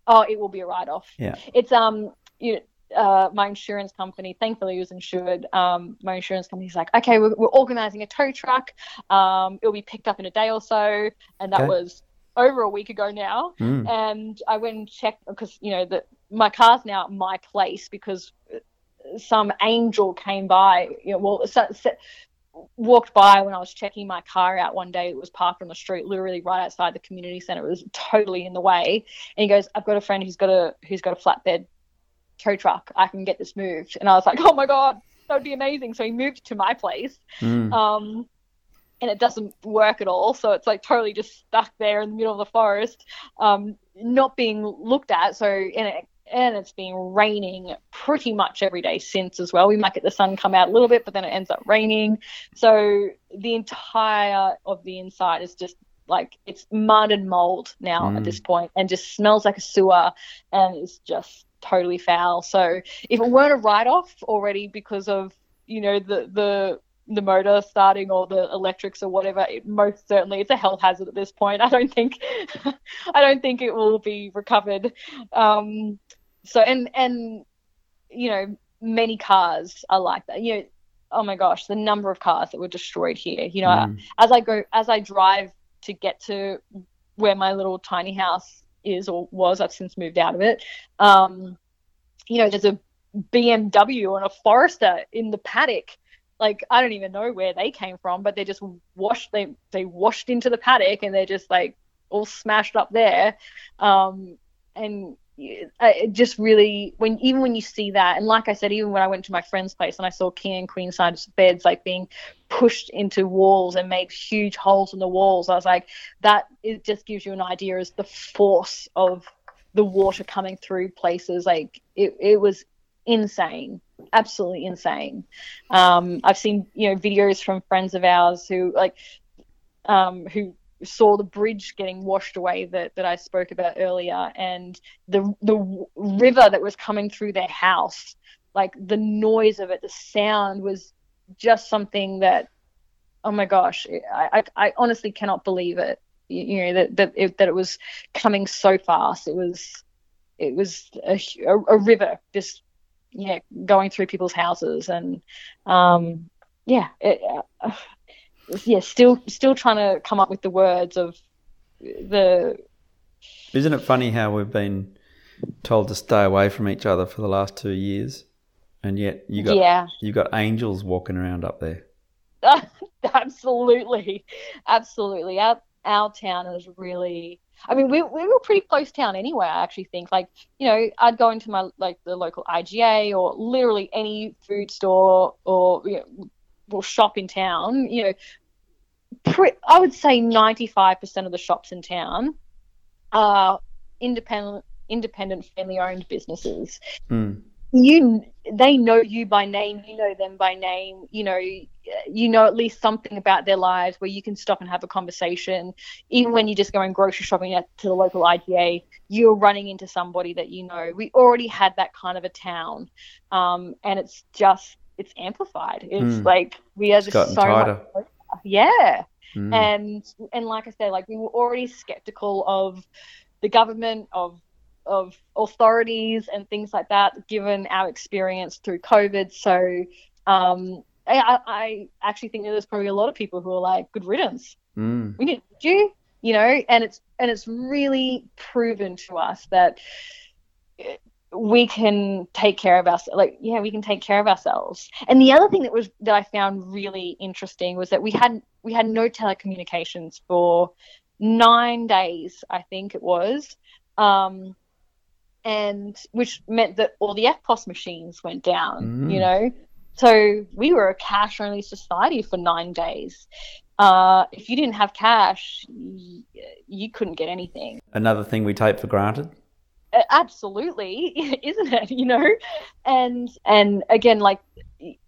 Oh, it will be a write off. Yeah. It's um you know, uh, my insurance company, thankfully, was insured. Um, my insurance company's like, okay, we're, we're organizing a tow truck. Um, it'll be picked up in a day or so, and that okay. was over a week ago now. Mm. And I went and checked because you know that my car's now at my place because some angel came by. You know, well, so, so, walked by when I was checking my car out one day. It was parked on the street, literally right outside the community center. It was totally in the way. And he goes, "I've got a friend who's got a who's got a flatbed tow truck. I can get this moved. And I was like, oh my God, that would be amazing. So he moved to my place. Mm. Um, and it doesn't work at all. So it's like totally just stuck there in the middle of the forest, um, not being looked at. So, and, it, and it's been raining pretty much every day since as well. We might get the sun come out a little bit, but then it ends up raining. So the entire of the inside is just like it's mud and mold now mm. at this point and just smells like a sewer and it's just totally foul. So if it weren't a write off already because of you know the the the motor starting or the electrics or whatever, it most certainly it's a health hazard at this point. I don't think I don't think it will be recovered. Um, so and and you know many cars are like that. You know, oh my gosh, the number of cars that were destroyed here. You know, mm. as I go as I drive to get to where my little tiny house is or was. I've since moved out of it. Um, you know, there's a BMW and a Forester in the paddock. Like I don't even know where they came from, but they just washed they they washed into the paddock and they're just like all smashed up there. Um, and it just really when even when you see that and like i said even when i went to my friend's place and i saw king and queen size beds like being pushed into walls and made huge holes in the walls i was like that it just gives you an idea as the force of the water coming through places. Like it, it was insane absolutely insane. Um, i've seen you know videos from friends of ours who like um, who saw the bridge getting washed away that, that I spoke about earlier and the the river that was coming through their house like the noise of it the sound was just something that oh my gosh I, I, I honestly cannot believe it. You, know that that it, that it was coming so fast. It was it was a, a, a river just yeah going through people's houses and um yeah it, uh, yeah, still still trying to come up with the words of the. Isn't it funny how we've been told to stay away from each other for the last two years, and yet you got yeah. you got angels walking around up there. absolutely, absolutely. Our our town is really. I mean, we we were pretty close town anyway. I actually think, like, you know, I'd go into my like the local IGA or literally any food store or you know, or shop in town. You know, pre- I would say 95% of the shops in town are independent, independent family-owned businesses. Mm. You, they know you by name. You know them by name. You know, you know at least something about their lives where you can stop and have a conversation. Even when you're just going grocery shopping at, to the local IGA, you're running into somebody that you know. We already had that kind of a town, um, and it's just it's amplified. It's mm. like we are just so tighter. much yeah. Mm. And and like I said, like we were already skeptical of the government, of of authorities and things like that, given our experience through COVID. So um, I, I actually think that there's probably a lot of people who are like, good riddance. Mm. We need you, you know, and it's and it's really proven to us that we can take care of ourselves like yeah we can take care of ourselves. And the other thing that was that i found really interesting was that we had we had no telecommunications for nine days i think it was um, and which meant that all the EFTPOS machines went down mm. you know? So we were a cash only society for nine days. Uh, if you didn't have cash you couldn't get anything. Another thing we take for granted absolutely isn't it? You know? And and again like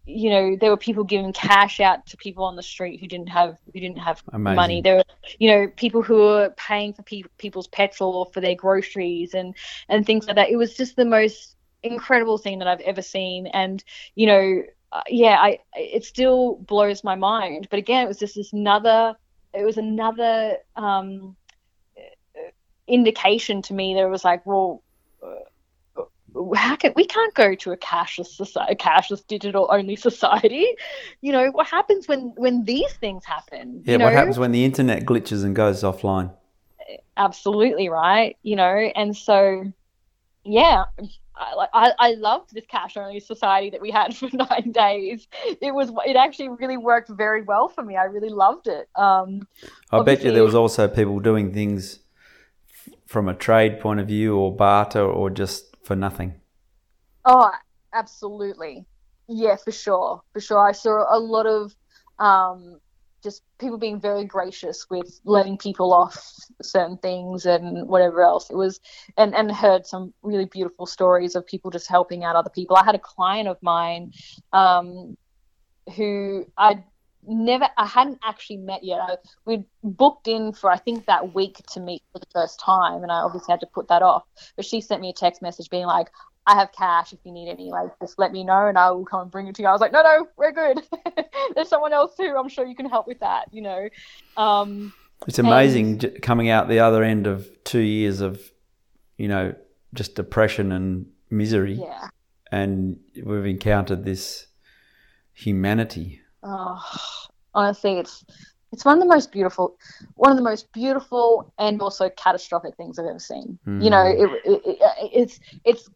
you know there were people giving cash out to people on the street who didn't have who didn't have Amazing. money there were you know people who were paying for pe- people's petrol or for their groceries and and things like that. It was just the most incredible thing that i've ever seen. And you know uh, yeah i it still blows my mind. But again it was just this another it was another um indication to me that it was like well how can we can't go to a cashless society, a cashless digital only society? You know what happens when when these things happen? Yeah, you know? what happens when the internet glitches and goes offline? Absolutely right. You know, and so yeah, I, I, I loved this cash only society that we had for nine days. It was it actually really worked very well for me. I really loved it. Um, I bet you there was also people doing things from a trade point of view or barter or just for nothing. Oh, absolutely. Yeah, for sure. For sure. I saw a lot of um, just people being very gracious with letting people off certain things and whatever else it was and and heard some really beautiful stories of people just helping out other people i had a client of mine um, who i never i hadn't actually met yet. I, we'd booked in for i think that week to meet for the first time and i obviously had to put that off. But she sent me a text message being like i have cash if you need any like just let me know and i will come and bring it to you. I was like no no we're good. There's someone else too. I'm sure you can help with that you know? Um, it's amazing and, coming out the other end of two years of you know just depression and misery. Yeah. And we've encountered this humanity oh, honestly, it's it's one of the most beautiful, one of the most beautiful and also catastrophic things I've ever seen. Mm. You know, it, it, it, it's it's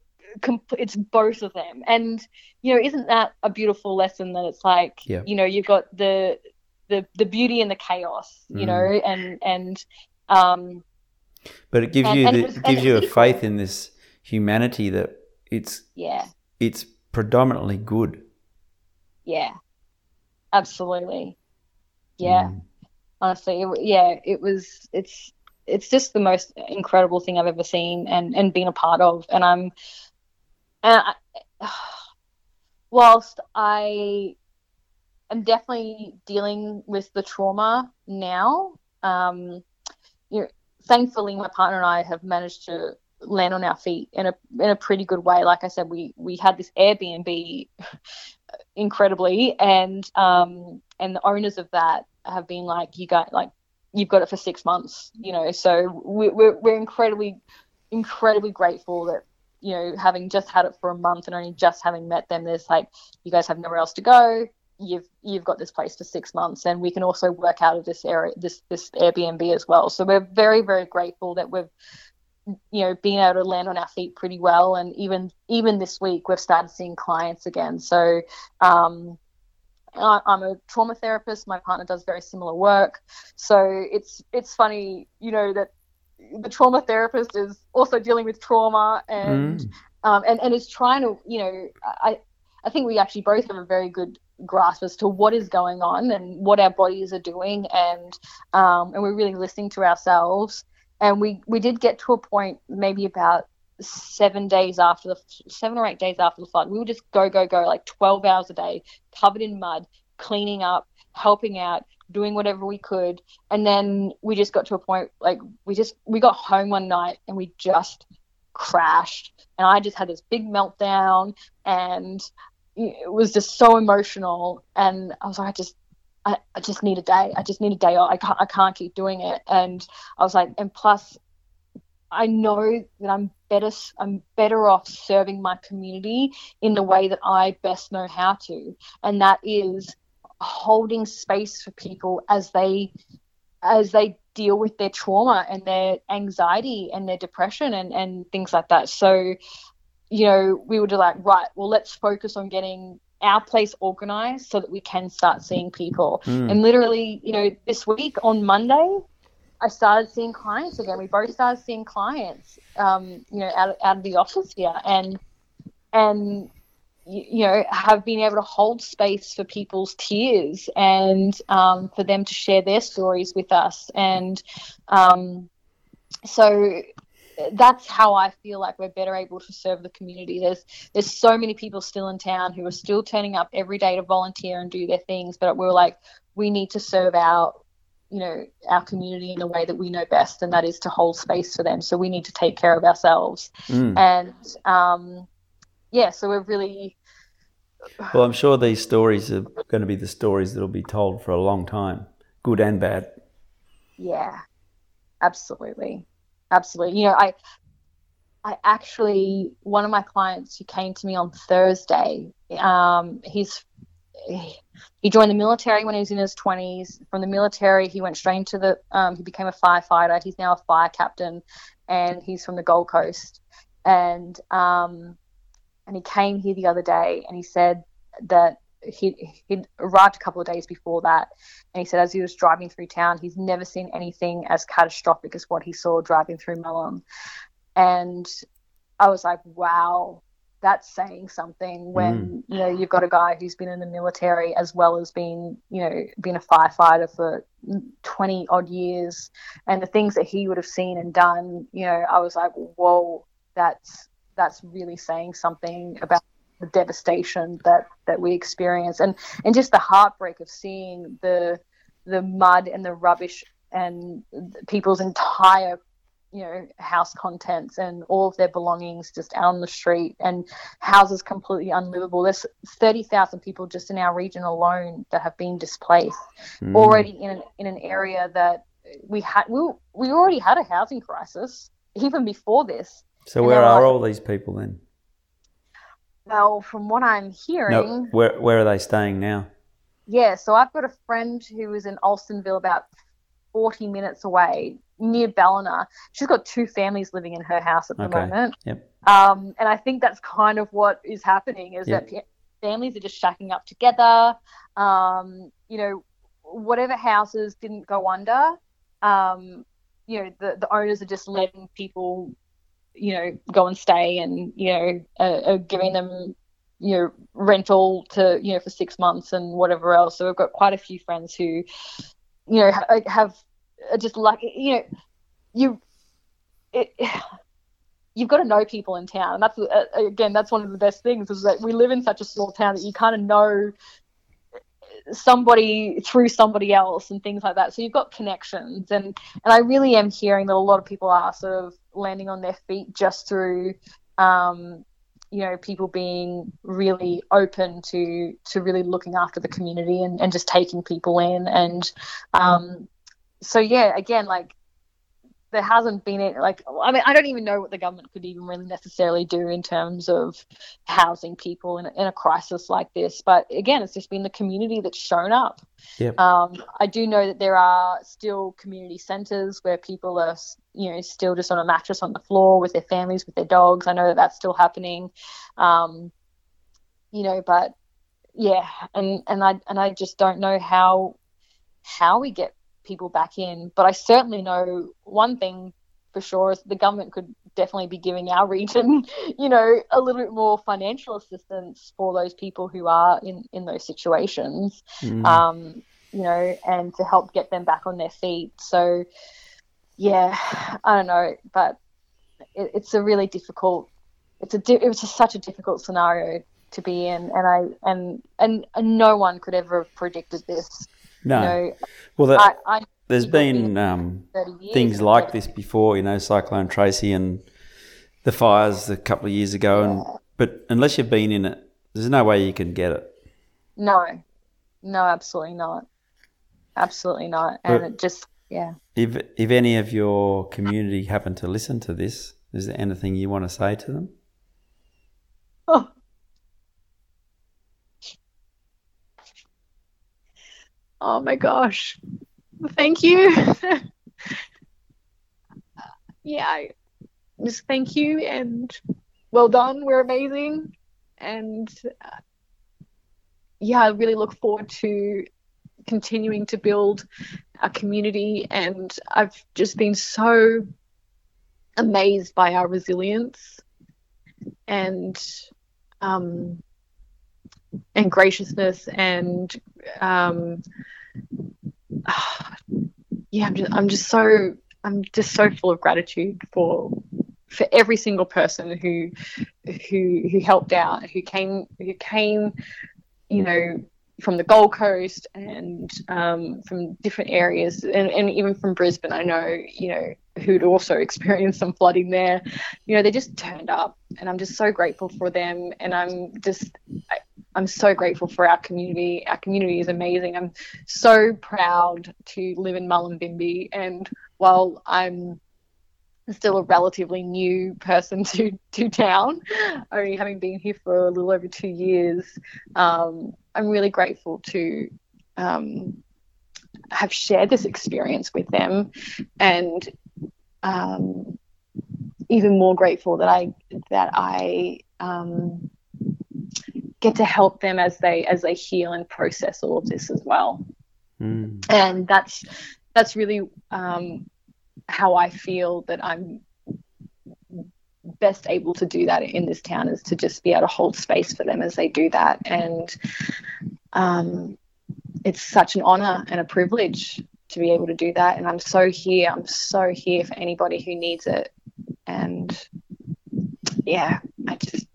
it's both of them, and you know, isn't that a beautiful lesson that it's like, yeah. you know, you've got the the the beauty and the chaos, you mm. know, and and um. But it gives and, you the, it gives you a faith in this humanity that it's yeah it's predominantly good. Yeah, Absolutely. Yeah. Mm. Honestly, it, yeah, it was. It's it's just the most incredible thing I've ever seen and and been a part of. And I'm, and I, whilst I am definitely dealing with the trauma now, um, you know, thankfully my partner and I have managed to land on our feet in a in a pretty good way. Like I said, we we had this Airbnb incredibly, and um, and the owners of that have been like, you got like you've got it for six months, you know. So we, we're we're incredibly incredibly grateful that you know having just had it for a month and only just having met them, there's like you guys have nowhere else to go. You've you've got this place for six months, and we can also work out of this area, this this Airbnb as well. So we're very very grateful that we've you know being able to land on our feet pretty well. And even even this week we've started seeing clients again. So um, I, am a trauma therapist. My partner does very similar work. So it's it's funny you know that the trauma therapist is also dealing with trauma and mm. um, and, and is trying to you know I, I think we actually both have a very good grasp as to what is going on and what our bodies are doing. And um, and we're really listening to ourselves and we we did get to a point maybe about seven days after the seven or eight days after the flood we would just go go go like 12 hours a day covered in mud cleaning up helping out doing whatever we could. And then we just got to a point like we just we got home one night and we just crashed. And i just had this big meltdown and it was just so emotional. And i was like i just I, I just need a day. I just need a day off. I can't, I can't keep doing it. And I was like, and plus, I know that I'm better. I'm better off serving my community in the way that I best know how to, and that is holding space for people as they as they deal with their trauma and their anxiety and their depression and, and things like that. So, you know, we were like, right, well, let's focus on getting our place organized so that we can start seeing people. Mm. And literally, you know, this week on Monday, I started seeing clients again. We both started seeing clients, um, you know, out, out of the office here, and and you know have been able to hold space for people's tears and um, for them to share their stories with us. And um, so that's how I feel like we're better able to serve the community. There's there's so many people still in town who are still turning up every day to volunteer and do their things, but we're like, we need to serve our you know our community in a way that we know best, and that is to hold space for them. So we need to take care of ourselves, mm. and um, yeah, so we're really. Well, I'm sure these stories are going to be the stories that'll be told for a long time, good and bad. Yeah, absolutely absolutely. You know, I I actually one of my clients who came to me on Thursday. Um, he's he joined the military when he was in his 20s. From the military, he went straight into the. Um, he became a firefighter. He's now a fire captain, and he's from the Gold Coast. And um, and he came here the other day, and he said that he he'd arrived a couple of days before that, and he said as he was driving through town, he's never seen anything as catastrophic as what he saw driving through Melong, and I was like, wow, that's saying something when mm. you know you've got a guy who's been in the military as well as being you know been a firefighter for 20 odd years and the things that he would have seen and done you know i was like whoa that's that's really saying something about the devastation that that we experience. And and just the heartbreak of seeing the the mud and the rubbish and people's entire you know house contents and all of their belongings just out on the street and houses completely unlivable there's 30,000 people just in our region alone that have been displaced mm. already in an, in an area that we had we, we already had a housing crisis even before this. So where are like, all these people then well, from what I'm hearing, no, where where are they staying now? Yeah, so I've got a friend who is in Alstonville, about 40 minutes away, near Ballina. She's got two families living in her house at the okay. moment. Yep. Um, and I think that's kind of what is happening is yep. that families are just shacking up together. Um, you know, whatever houses didn't go under, um, you know, the, the owners are just letting people you know, go and stay and, you know, uh, uh, giving them, you know, rental to, you know, for six months and whatever else. So we've got quite a few friends who, you know, have just like, you know, you, it, you've got to know people in town. And that's, uh, again, that's one of the best things is that we live in such a small town that you kind of know somebody through somebody else and things like that. So you've got connections, and and I really am hearing that a lot of people are sort of landing on their feet just through. Um, you know people being really open to to really looking after the community and, and just taking people in and um, so yeah again like there hasn't been it like I mean I don't even know what the government could even really necessarily do in terms of housing people in a, in a crisis like this. But again, it's just been the community that's shown up. Yep. Um, I do know that there are still community centres where people are you know still just on a mattress on the floor with their families with their dogs. I know that that's still happening. Um, you know, but yeah, and and I and I just don't know how how we get people back in. But I certainly know one thing for sure is the government could definitely be giving our region, you know, a little bit more financial assistance for those people who are in, in those situations, mm. um, you know, and to help get them back on their feet. So, yeah, I don't know, but it, it's a really difficult. It's a it was just such a difficult scenario to be in, and I and and, and no one could ever have predicted this. No. You know, well, that, I, I, there's been um, things like this before, you know, Cyclone Tracy and the fires a couple of years ago, and but unless you've been in it, there's no way you can get it. No, no, absolutely not, absolutely not, and but it just yeah. If if any of your community happen to listen to this, is there anything you want to say to them? Oh, Oh my gosh. Thank you. yeah, just thank you and well done. We're amazing. And uh, yeah, I really look forward to continuing to build a community. And I've just been so amazed by our resilience and um, and graciousness and um, yeah, I'm just I'm just so I'm just so full of gratitude for for every single person who who who helped out, who came who came, you know, from the Gold Coast and um, from different areas, and, and even from Brisbane. I know, you know, who'd also experienced some flooding there. You know, they just turned up, and I'm just so grateful for them. And I'm just, I, I'm so grateful for our community. Our community is amazing. I'm so proud to live in Mullumbimby. And while I'm still a relatively new person to, to town, only having been here for a little over two years, um, I'm really grateful to um, have shared this experience with them and um, even more grateful that I that I um, get to help them as they as they heal and process all of this as well. Mm. And that's that's really um, how I feel that I'm best able to do that in this town is to just be able to hold space for them as they do that and um, it's such an honor and a privilege to be able to do that and i'm so here i'm so here for anybody who needs it and yeah i just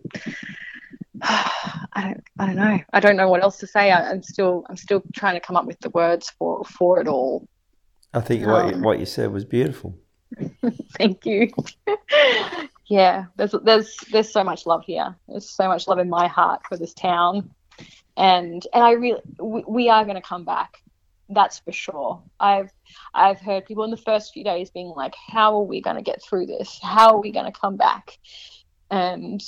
I don't, I don't know. I don't know what else to say. I, am still, I'm still trying to come up with the words for for it all. I think um, what you, what you said was beautiful. thank you. yeah, there's there's there's so much love here. There's so much love in my heart for this town, and and I really we, we are going to come back. That's for sure. I've I've heard people in the first few days being like, "How are we going to get through this? How are we going to come back?" And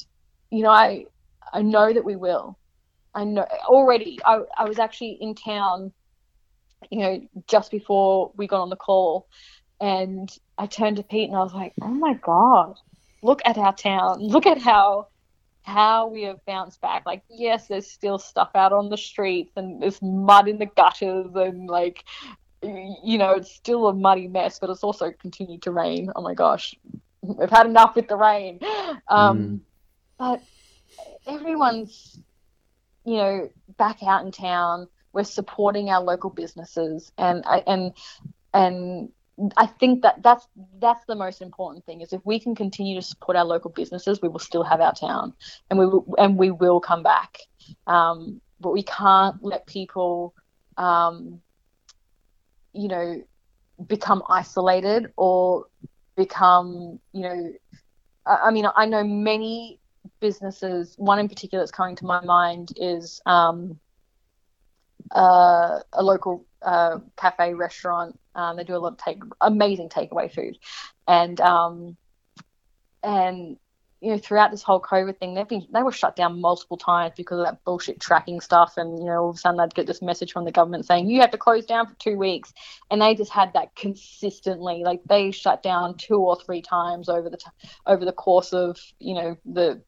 you know, I I know that we will. I know already. I, I was actually in town, you know, just before we got on the call, and I turned to Pete and I was like, "Oh my god, look at our town! Look at how how we have bounced back. Like, yes, there's still stuff out on the streets and there's mud in the gutters and like, you know, it's still a muddy mess, but it's also continued to rain. Oh my gosh, we've had enough with the rain. Um, mm. But everyone's, you know, back out in town. We're supporting our local businesses, and and and I think that that's that's the most important thing is if we can continue to support our local businesses, we will still have our town, and we will, and we will come back. Um, but we can't let people, um, you know, become isolated or become, you know, I, I mean, I know many businesses. One in particular that's coming to my mind is um, uh, a local uh, cafe restaurant. Um, they do a lot of take amazing takeaway food, and um, and you know throughout this whole COVID thing, they've been they were shut down multiple times because of that bullshit tracking stuff, and you know all of a sudden they'd get this message from the government saying you have to close down for two weeks, and they just had that consistently. Like they shut down two or three times over the t- over the course of you know the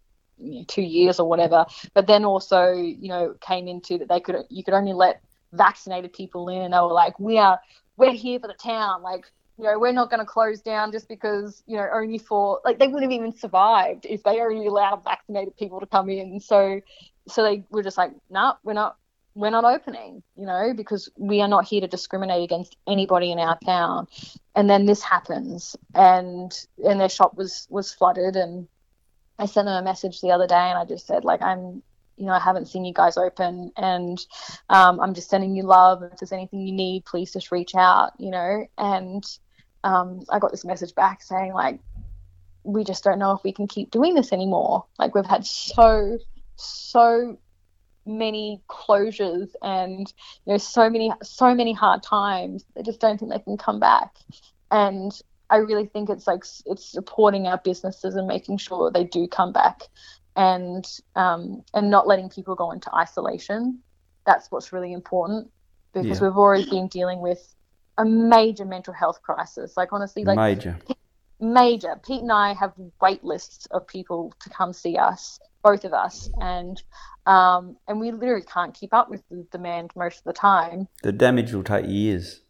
two years or whatever. But then also, you know, came into that they could you could only let vaccinated people in, and they were like, we are we're here for the town, like. You know, we're not going to close down just because, you know, only for, like, they wouldn't have even survived if they only allowed vaccinated people to come in. So, so they were just like, no, nah, we're not, we're not opening, you know, because we are not here to discriminate against anybody in our town. And then this happens, and and their shop was was flooded, and I sent them a message the other day and I just said, like, I'm, you know, I haven't seen you guys open and um, I'm just sending you love. If there's anything you need, please just reach out, you know. And um, I got this message back saying, like, we just don't know if we can keep doing this anymore. Like, we've had so, so many closures and you know so many so many hard times they just don't think they can come back and I really think it's like it's supporting our businesses and making sure they do come back, and um, and not letting people go into isolation. That's what's really important because yeah. we've already been dealing with a major mental health crisis. Like honestly, like major, major. Pete and I have wait lists of people to come see us, both of us, and um, and we literally can't keep up with the demand most of the time. The damage will take years.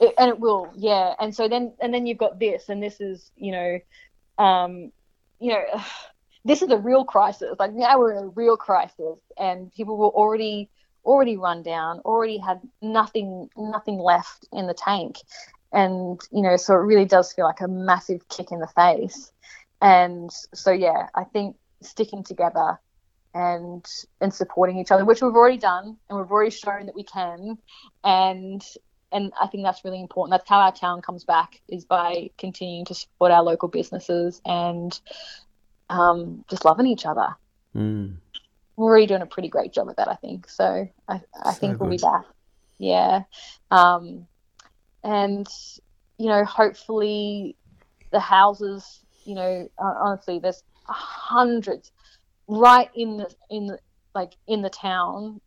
It, and it will, yeah. And so then, and then you've got this, and this is, you know, um, you know, this is a real crisis. Like now we're in a real crisis, and people were already already run down, already had nothing nothing left in the tank, and you know, so it really does feel like a massive kick in the face. and so yeah, I think sticking together and and supporting each other, which we've already done, and we've already shown that we can, and and I think that's really important. That's how our town comes back is by continuing to support our local businesses and um, just loving each other. Mm. We're already doing a pretty great job at that, I think. So I, I so think good. we'll be back. Yeah. Um, and, you know, hopefully the houses, you know, honestly, there's hundreds right in the, in the, like in the town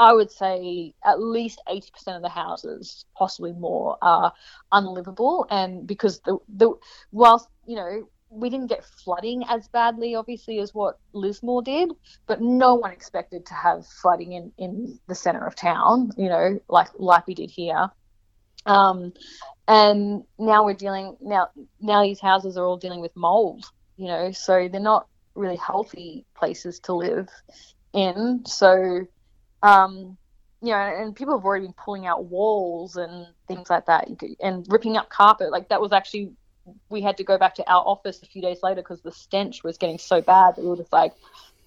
I would say at least 80% of the houses, possibly more, are unlivable. And because the, the whilst, you know, we didn't get flooding as badly, obviously, as what Lismore did, but no one expected to have flooding in, in the centre of town, you know, like like we did here. Um, and now we're dealing now now these houses are all dealing with mold, you know, so they're not really healthy places to live in. So um, you know, and people have already been pulling out walls and things like that, and ripping up carpet. Like that was actually, we had to go back to our office a few days later because the stench was getting so bad that we were just like,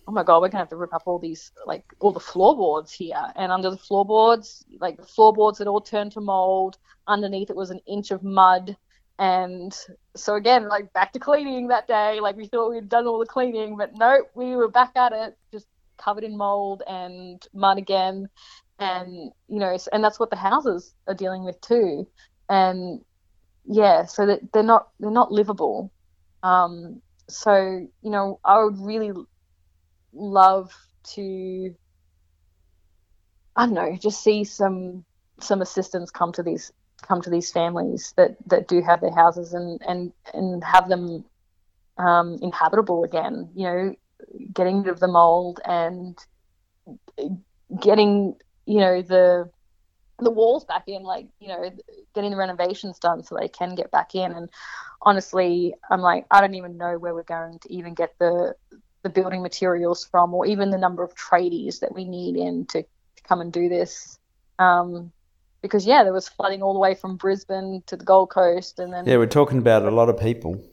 oh my god, we're gonna have to rip up all these like all the floorboards here. And under the floorboards, like the floorboards had all turned to mold. Underneath it was an inch of mud. And so again, like back to cleaning that day. Like we thought we'd done all the cleaning, but nope, we were back at it, just covered in mold and mud again and you know and that's what the houses are dealing with too and yeah so that they're not they're not livable. Um so you know i would really love to i don't know just see some some assistance come to these come to these families that that do have their houses and and and have them um inhabitable again you know getting rid of the mold and getting you know the the walls back in like you know getting the renovations done so they can get back in and honestly i'm like i don't even know where we're going to even get the the building materials from or even the number of tradies that we need in to, to come and do this um, because yeah there was flooding all the way from brisbane to the gold coast and then yeah we're talking about a lot of people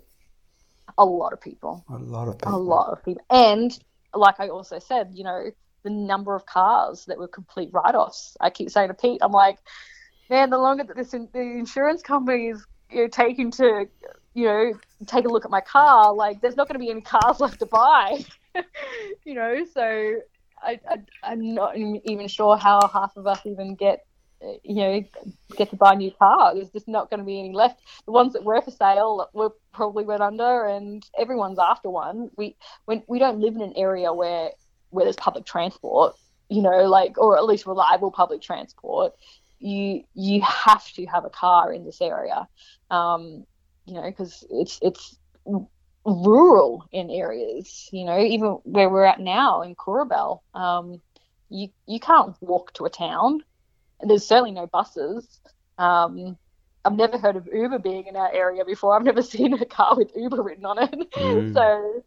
a lot of people. A lot of people. A lot of people. And like I also said, you know, the number of cars that were complete write offs. I keep saying to Pete, I'm like, man, the longer that this in, the insurance company is you know, taking to, you know, take a look at my car, like there's not going to be any cars left to buy. you know, so I, I, I'm not even sure how half of us even get you know, get to buy new car. There's just not going to be any left. The ones that were for sale were probably went under, and everyone's after one. We when we don't live in an area where where there's public transport, you know, like or at least reliable public transport. You you have to have a car in this area, um, you know, because it's it's rural in areas. You know, even where we're at now in Coorabell, um, you you can't walk to a town and there's certainly no buses. Um, I've never heard of Uber being in our area before. I've never seen a car with Uber written on it. Mm. so,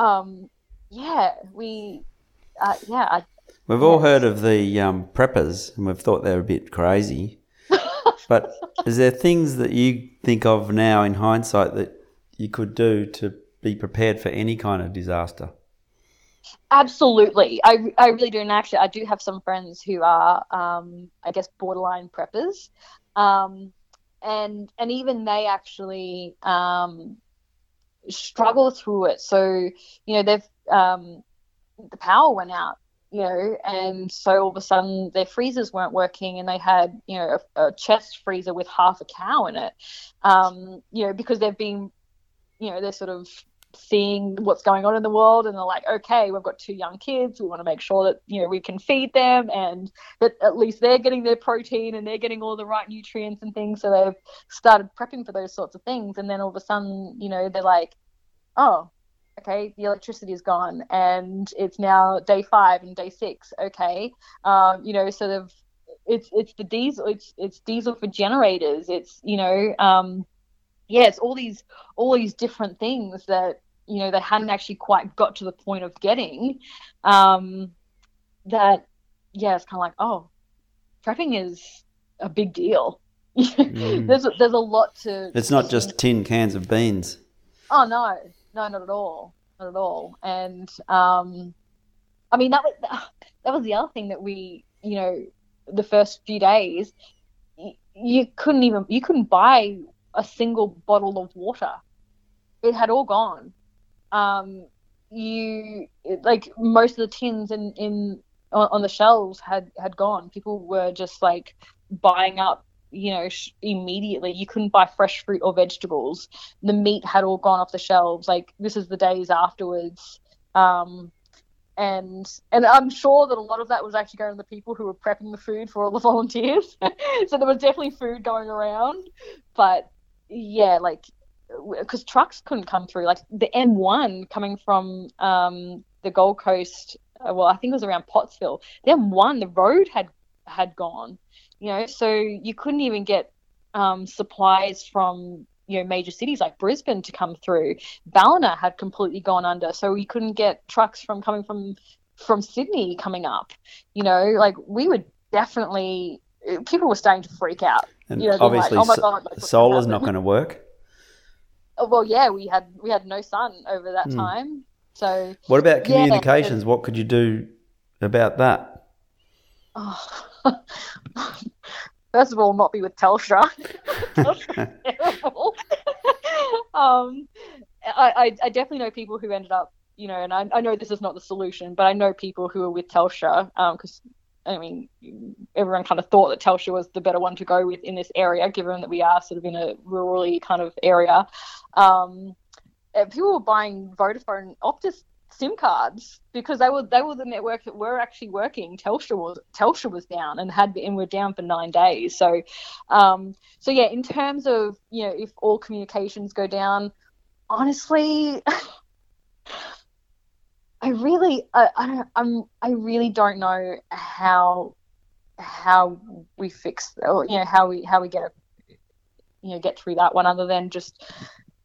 um, yeah, we, uh, yeah. I, we've all heard of the um, preppers, and we've thought they're a bit crazy. but is there things that you think of now in hindsight that you could do to be prepared for any kind of disaster? Absolutely, I, I really do. And actually, I do have some friends who are, um, I guess, borderline preppers, um, and and even they actually um, struggle through it. So you know, they've um, the power went out, you know, and so all of a sudden their freezers weren't working, and they had you know a, a chest freezer with half a cow in it, um, you know, because they've been, you know, they're sort of seeing what's going on in the world and they're like okay we've got two young kids. We want to make sure that you know we can feed them and that at least they're getting their protein and they're getting all the right nutrients and things. So they've started prepping for those sorts of things. And then all of a sudden you know they're like oh okay the electricity is gone and it's now day five and day six okay um, you know sort of it's it's the diesel it's it's diesel for generators it's you know um, yeah, it's all these all these different things that you know they hadn't actually quite got to the point of getting. Um, that yeah, it's kind of like oh, prepping is a big deal. mm. There's a, there's a lot to. It's not just tin cans of beans. Oh no, no, not at all, not at all. And um, I mean that was that was the other thing that we, you know, the first few days, you couldn't even you couldn't buy a single bottle of water. It had all gone. Um, you like most of the tins in in on, on the shelves had had gone. People were just like buying up you know sh- immediately you couldn't buy fresh fruit or vegetables the meat had all gone off the shelves like this is the days afterwards um, and and I'm sure that a lot of that was actually going to the people who were prepping the food for all the volunteers. so there was definitely food going around, but yeah, like because trucks couldn't come through. Like the M1 coming from um, the Gold Coast, uh, well, I think it was around Pottsville. The M1, the road had had gone, you know, so you couldn't even get um, supplies from you know major cities like Brisbane to come through. Ballina had completely gone under, so we couldn't get trucks from coming from from Sydney coming up. You know, like we were definitely people were starting to freak out. And you know, obviously, like, oh God, like, solar's not going to work. Oh, well, yeah, we had we had no sun over that mm. time. So what about communications? Yeah, what could you do about that? Oh. First of all, not be with Telstra. terrible. um, I, I, definitely know people who ended up, you know, and I, I know this is not the solution, but I know people who are with Telstra because um, I mean, everyone kind of thought that Telstra was the better one to go with in this area, given that we are sort of in a rurally kind of area. Um, people were buying Vodafone Optus SIM cards because they were they were the network that were actually working. Telstra was Telstra was down and had been were down for nine days. So, um, so yeah, in terms of you know if all communications go down, honestly, I really I, I don't I'm I really don't know how how we fix or you know how we how we get a, you know get through that one other than just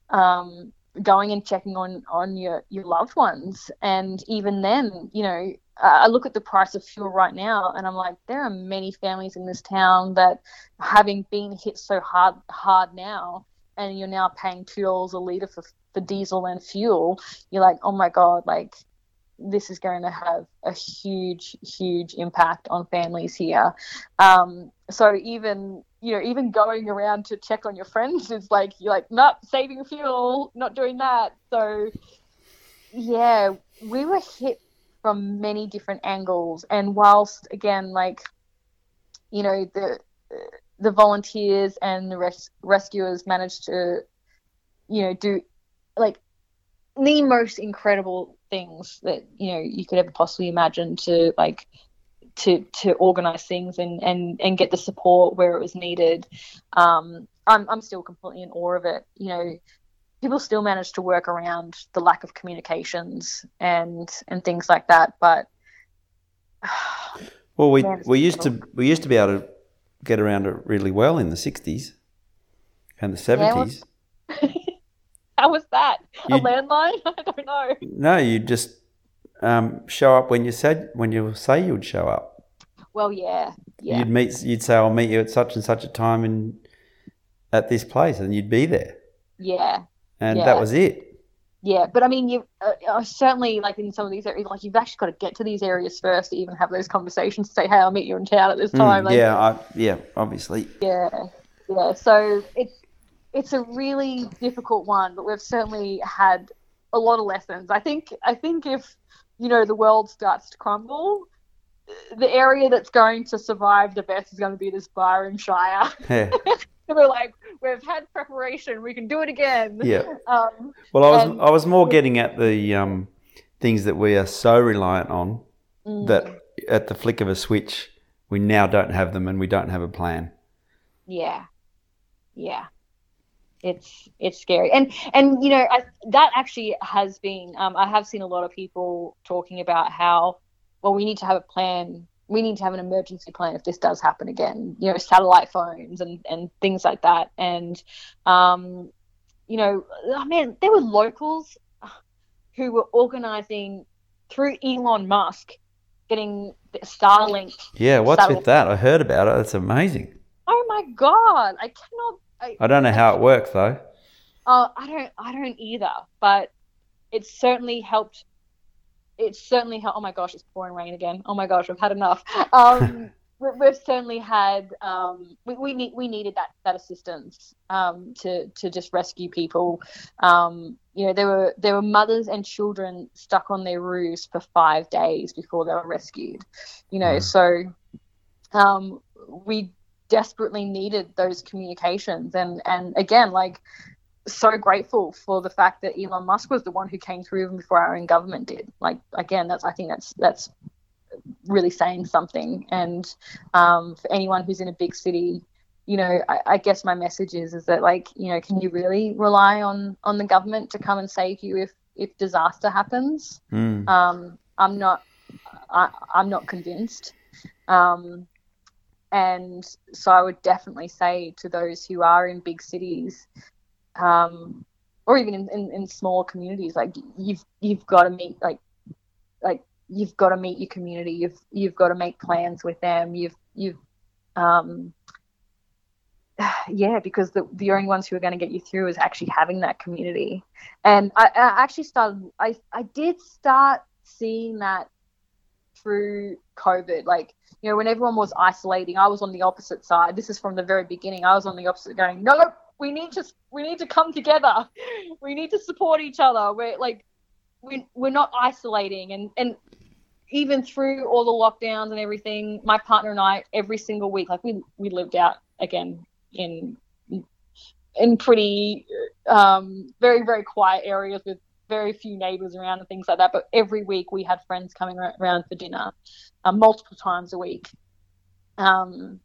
um going and checking on on your your loved ones and even then you know i look at the price of fuel right now and i'm like there are many families in this town that having been hit so hard hard now and you're now paying two dollars a liter for for diesel and fuel you're like oh my god like this is going to have a huge, huge impact on families here. Um, so even you know, even going around to check on your friends is like you're like, not saving fuel, not doing that. So yeah, we were hit from many different angles, and whilst again, like you know, the the volunteers and the res- rescuers managed to, you know, do like the most incredible things that you know you could ever possibly imagine to like to to organize things and and and get the support where it was needed um i'm i'm still completely in awe of it you know people still manage to work around the lack of communications and and things like that but well we man, we used to we used to be able to get around it really well in the 60s and the 70s yeah, How was that? You, a landline? I don't know. No, you just um, show up when you said when you say you'd show up. Well, yeah, yeah. You'd meet. You'd say, "I'll meet you at such and such a time and at this place," and you'd be there. Yeah. And yeah. that was it. Yeah, but I mean, you uh, certainly like in some of these areas, like you've actually got to get to these areas first to even have those conversations. To say, "Hey, I'll meet you in town at this mm, time." Mm, like, yeah, I, yeah, obviously. Yeah, yeah. So it's it's a really difficult one, but we've certainly had a lot of lessons. I think I think if you know the world starts to crumble, the area that's going to survive the best is going to be this Byron Shire. Yeah. we're like, we've had preparation, we can do it again. Yeah. Um, well, I was and, I was more getting at the um, things that we are so reliant on mm. that at the flick of a switch, we now don't have them and we don't have a plan. Yeah. Yeah it's it's scary. And and you know I, that actually has been um, i have seen a lot of people talking about how well we need to have a plan. We need to have an emergency plan if this does happen again you know satellite phones and and things like that. And um you know i mean there were locals who were organizing through elon musk getting starlink yeah what's with that? I heard about it. That's amazing. Oh my god i cannot I, I don't know how it works though. Uh, I don't. I don't either. But it's certainly helped. It's certainly helped. Oh my gosh, it's pouring rain again. Oh my gosh, I've had enough. Um, we've certainly had um, we, we need we needed that that assistance um, to to just rescue people. Um, you know, there were there were mothers and children stuck on their roofs for five days before they were rescued. You know, mm. so um, we desperately needed those communications, and and again, like so grateful for the fact that Elon Musk was the one who came through even before our own government did. Like again, that's I think that's that's really saying something. And um, for anyone who's in a big city, you know, I, I, guess my message is is that like, you know, can you really rely on on the government to come and save you if if disaster happens? Mm. Um, I'm not, I, I'm not convinced. Um, and so I would definitely say to those who are in big cities, um, or even in, in, in communities, like you've you've got to meet like like you've got to meet your community. You've you've got to make plans with them. You've you've um, yeah, because the the only ones who are going to get you through is actually having that community. And I, I actually started. I I did start seeing that through COVID. Like you know, when everyone was isolating, I was on the opposite side. This is from the very beginning. I was on the opposite, going, no, we need to we need to come together. We need to support each other. We're like we, we're not isolating and, and even through all the lockdowns and everything, my partner and I every single week, like we we lived out again in in pretty um, very very quiet areas with very few neighbors around and things like that. But every week we had friends coming around for dinner, uh, multiple times a week. Um,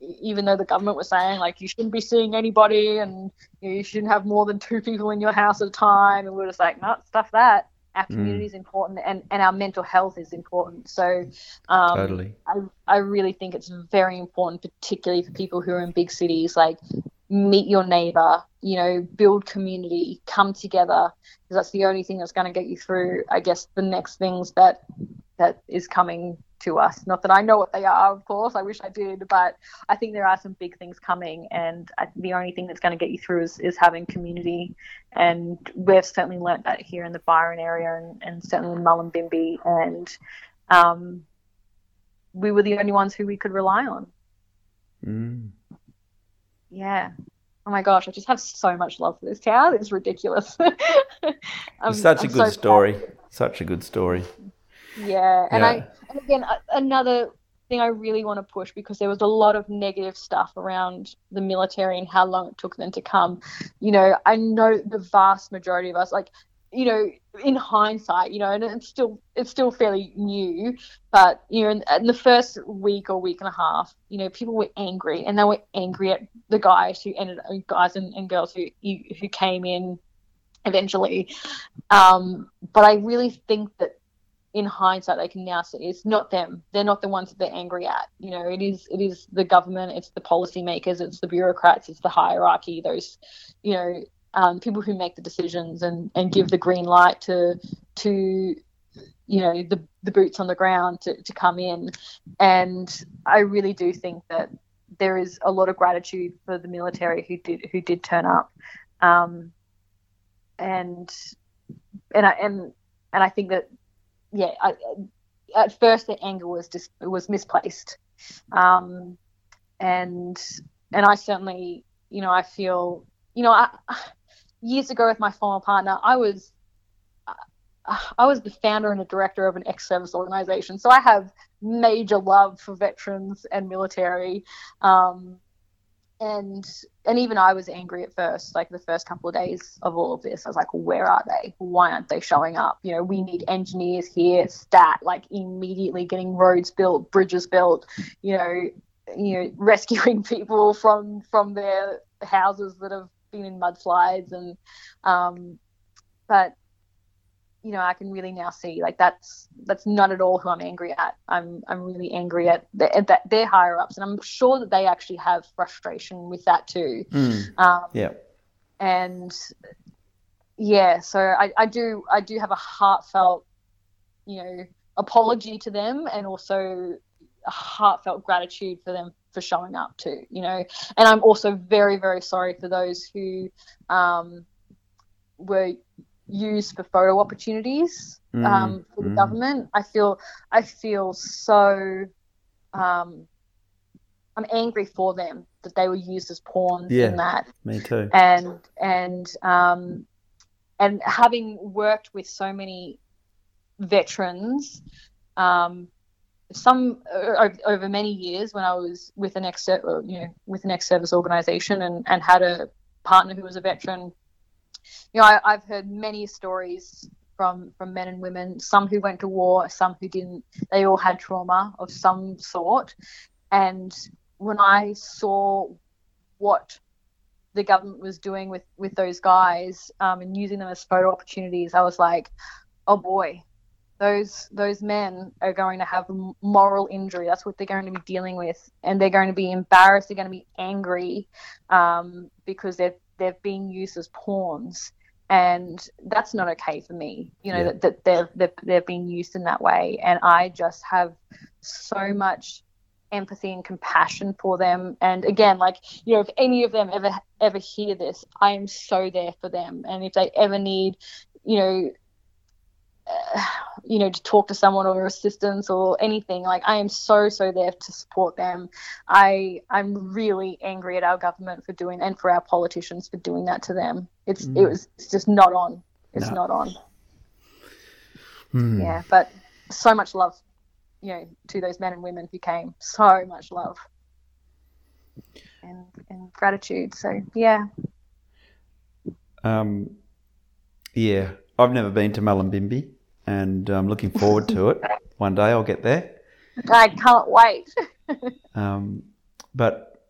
even though the government was saying like you shouldn't be seeing anybody and you, shouldn't have more than two people in your house at a time, and we are just like, no, stuff that our mm. community mm. is important and, and our mental health is important. So um, totally. I, I really think it's very important, particularly for people who are in big cities, like meet your neighbor, you know, build community, come together, because that's the only thing that's going to get you through, I guess, the next things that that is coming to us. Not that I know what they are, of course. I wish I did, but I think there are some big things coming, and I, the only thing that's going to get you through is, is having community. And we've certainly learnt that here in the Byron area, and, and certainly in Mullumbimby, and um, we were the only ones who we could rely on. Mm. Yeah. Oh my gosh, I just have so much love for this town. It's ridiculous. it's such I'm a good so story. Proud. Such a good story. Yeah, and yeah. I and again another thing I really want to push because there was a lot of negative stuff around the military and how long it took them to come. You know, I know the vast majority of us like you know, in hindsight, you know, and it's still it's still fairly new, but you know, in, in, the first week or week and a half, you know, people were angry, and they were angry at the guys who ended up guys and, and girls who who came in eventually. Um, but I really think that in hindsight they can now see it's not them. They're not the ones that they're angry at. You know it is it is the government it's the policymakers it's the bureaucrats it's the hierarchy those you know um, people who make the decisions and and give the green light to to you know the the boots on the ground to, to come in. And i really do think that there is a lot of gratitude for the military who did who did turn up. Um, and and I, and and I think that yeah, I, at first the anger was just was misplaced, um, and and I certainly, you know, I feel, you know, I, years ago with my former partner, I was. I was the founder and a director of an ex-service organization, so I have major love for veterans and military. Um, and and even I was angry at first, like the first couple of days of all of this. I was like, where are they? Why aren't they showing up? You know, we need engineers here, stat, like immediately getting roads built, bridges built, you know, you know, rescuing people from from their houses that have been in mudslides and um but you know, I can really now see like that's that's not at all who I'm angry at. I'm I'm really angry at, the, at that their higher ups, and I'm sure that they actually have frustration with that too. Mm. Um, yeah, and yeah, so I, I do I do have a heartfelt, you know, apology to them, and also a heartfelt gratitude for them for showing up too. You know, and I'm also very very sorry for those who um, were used for photo opportunities mm, um, for the mm. government. I feel I feel so um, I'm angry for them that they were used as pawns yeah, in that. Me too. And and um, and having worked with so many veterans, um, some uh, over many years when I was with an ex you know with an ex service organization and and had a partner who was a veteran. You know, I, I've heard many stories from from men and women, some who went to war, some who didn't. They all had trauma of some sort, and when I saw what the government was doing with with those guys um, and using them as photo opportunities, I was like, oh boy, those those men are going to have moral injury. That's what they're going to be dealing with, and they're going to be embarrassed. They're going to be angry um, because they're they're been used as pawns, and that's not okay for me. You know yeah. that, that they're, they're they're being used in that way, and I just have so much empathy and compassion for them. And again, like you know, if any of them ever ever hear this, I am so there for them. And if they ever need, you know, you know, to talk to someone or assistance or anything, like I am so so there to support them. I I'm really angry at our government for doing and for our politicians for doing that to them. It's mm. it was it's just not on. It's no. not on. Mm. Yeah, but so much love you know, to those men and women who came. So much love and, and gratitude. So yeah. Um, yeah, I've never been to Mullumbimby, and I'm looking forward to it. One day I'll get there. I can't wait. um, but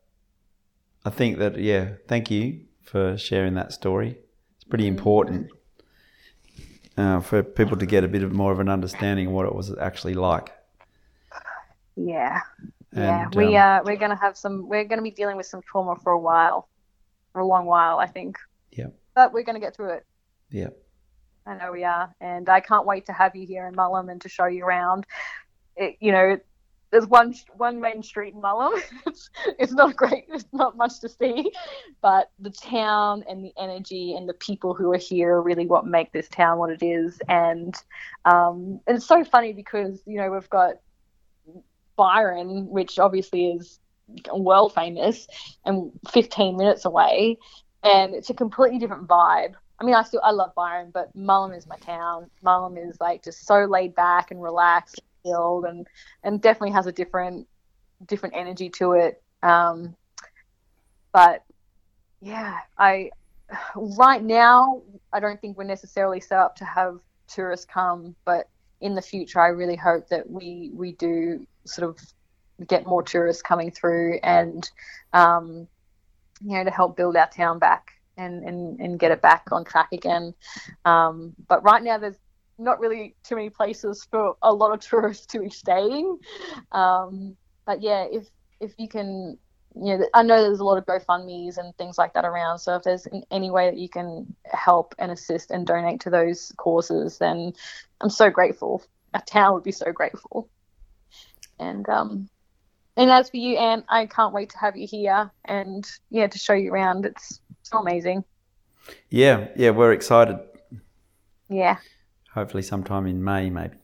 I think that yeah, thank you for sharing that story. It's pretty important uh, for people to get a bit of more of an understanding of what it was actually like. Yeah. And, yeah, we um, uh we're gonna have some. We're gonna be dealing with some trauma for a while, for a long while, I think. Yeah. But we're gonna get through it. Yeah. I know we are, and I can't wait to have you here in Mullum and to show you around. It, you know, there's one one main street in Mullum. it's, not great. It's not much to see, but the town and the energy and the people who are here are really what make this town what it is. And um, and it's so funny because you know we've got Byron, which obviously is world famous and 15 minutes away, and it's a completely different vibe. I mean, I still I love Byron, but Mullum is my town. Mullum is like just so laid back and relaxed, and chilled, and and definitely has a different different energy to it. Um, but yeah, I right now I don't think we're necessarily set up to have tourists come, but in the future, I really hope that we we do sort of get more tourists coming through and um, you know to help build our town back and, and, and get it back on track again. Um, but right now there's not really too many places for a lot of tourists to be staying. Um, but yeah, if if you can, you know, I know there's a lot of GoFundmes and things like that around. So if there's any way that you can help and assist and donate to those causes, then I'm so grateful. Our town would be so grateful. And um, and as for you, Ant, I can't wait to have you here and yeah, to show you around. It's so amazing. Yeah, yeah, we're excited. Yeah. Hopefully, sometime in May, maybe.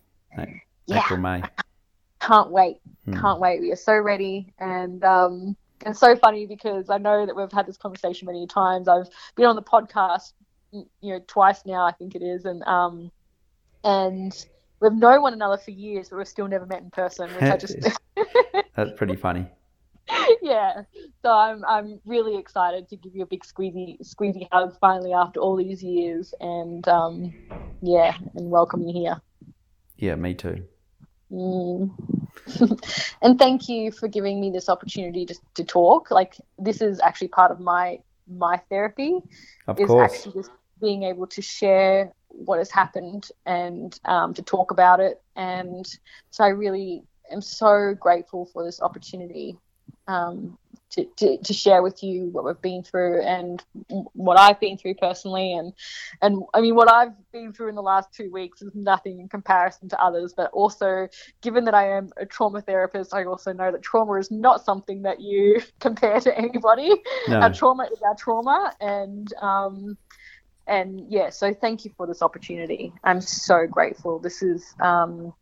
Yeah. April, May. Can't wait. Hmm. Can't wait. We are so ready. And um, and so funny because I know that we've had this conversation many times. I've been on the podcast, you know, twice now, I think it is, and um, and we've known one another for years, but we've still never met in person, which I just that's pretty funny. yeah, so I'm I'm really excited to give you a big squeezy squeezy hug finally after all these years, and um, yeah, and welcome you here. Yeah, me too. Mm. and thank you for giving me this opportunity to, to talk. Like this is actually part of my my therapy. Of is course. actually just being able to share what has happened and um, to talk about it. And so I really am so grateful for this opportunity um, to, to, to, share with you what we've been through and what I've been through personally. And, and I mean, what I've been through in the last two weeks is nothing in comparison to others. But also, given that I am a trauma therapist, I also know that trauma is not something that you compare to anybody. No. Our trauma is our trauma. And, um, and yeah, so thank you for this opportunity. I'm so grateful. This is um,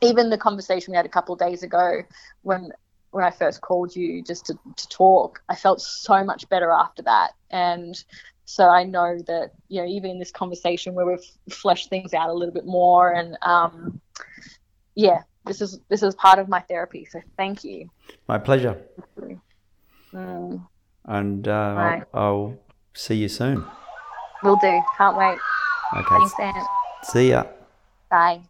even the conversation we had a couple of days ago when when I first called you just to, to talk. I felt so much better after that, and so I know that you know even in this conversation where we've fleshed things out a little bit more, and um, yeah, this is this is part of my therapy. So thank you. My pleasure. Mm. And uh, right. I'll, I'll see you soon. Will do. Can't wait. Okay. Thanks, Ant. See ya. Bye.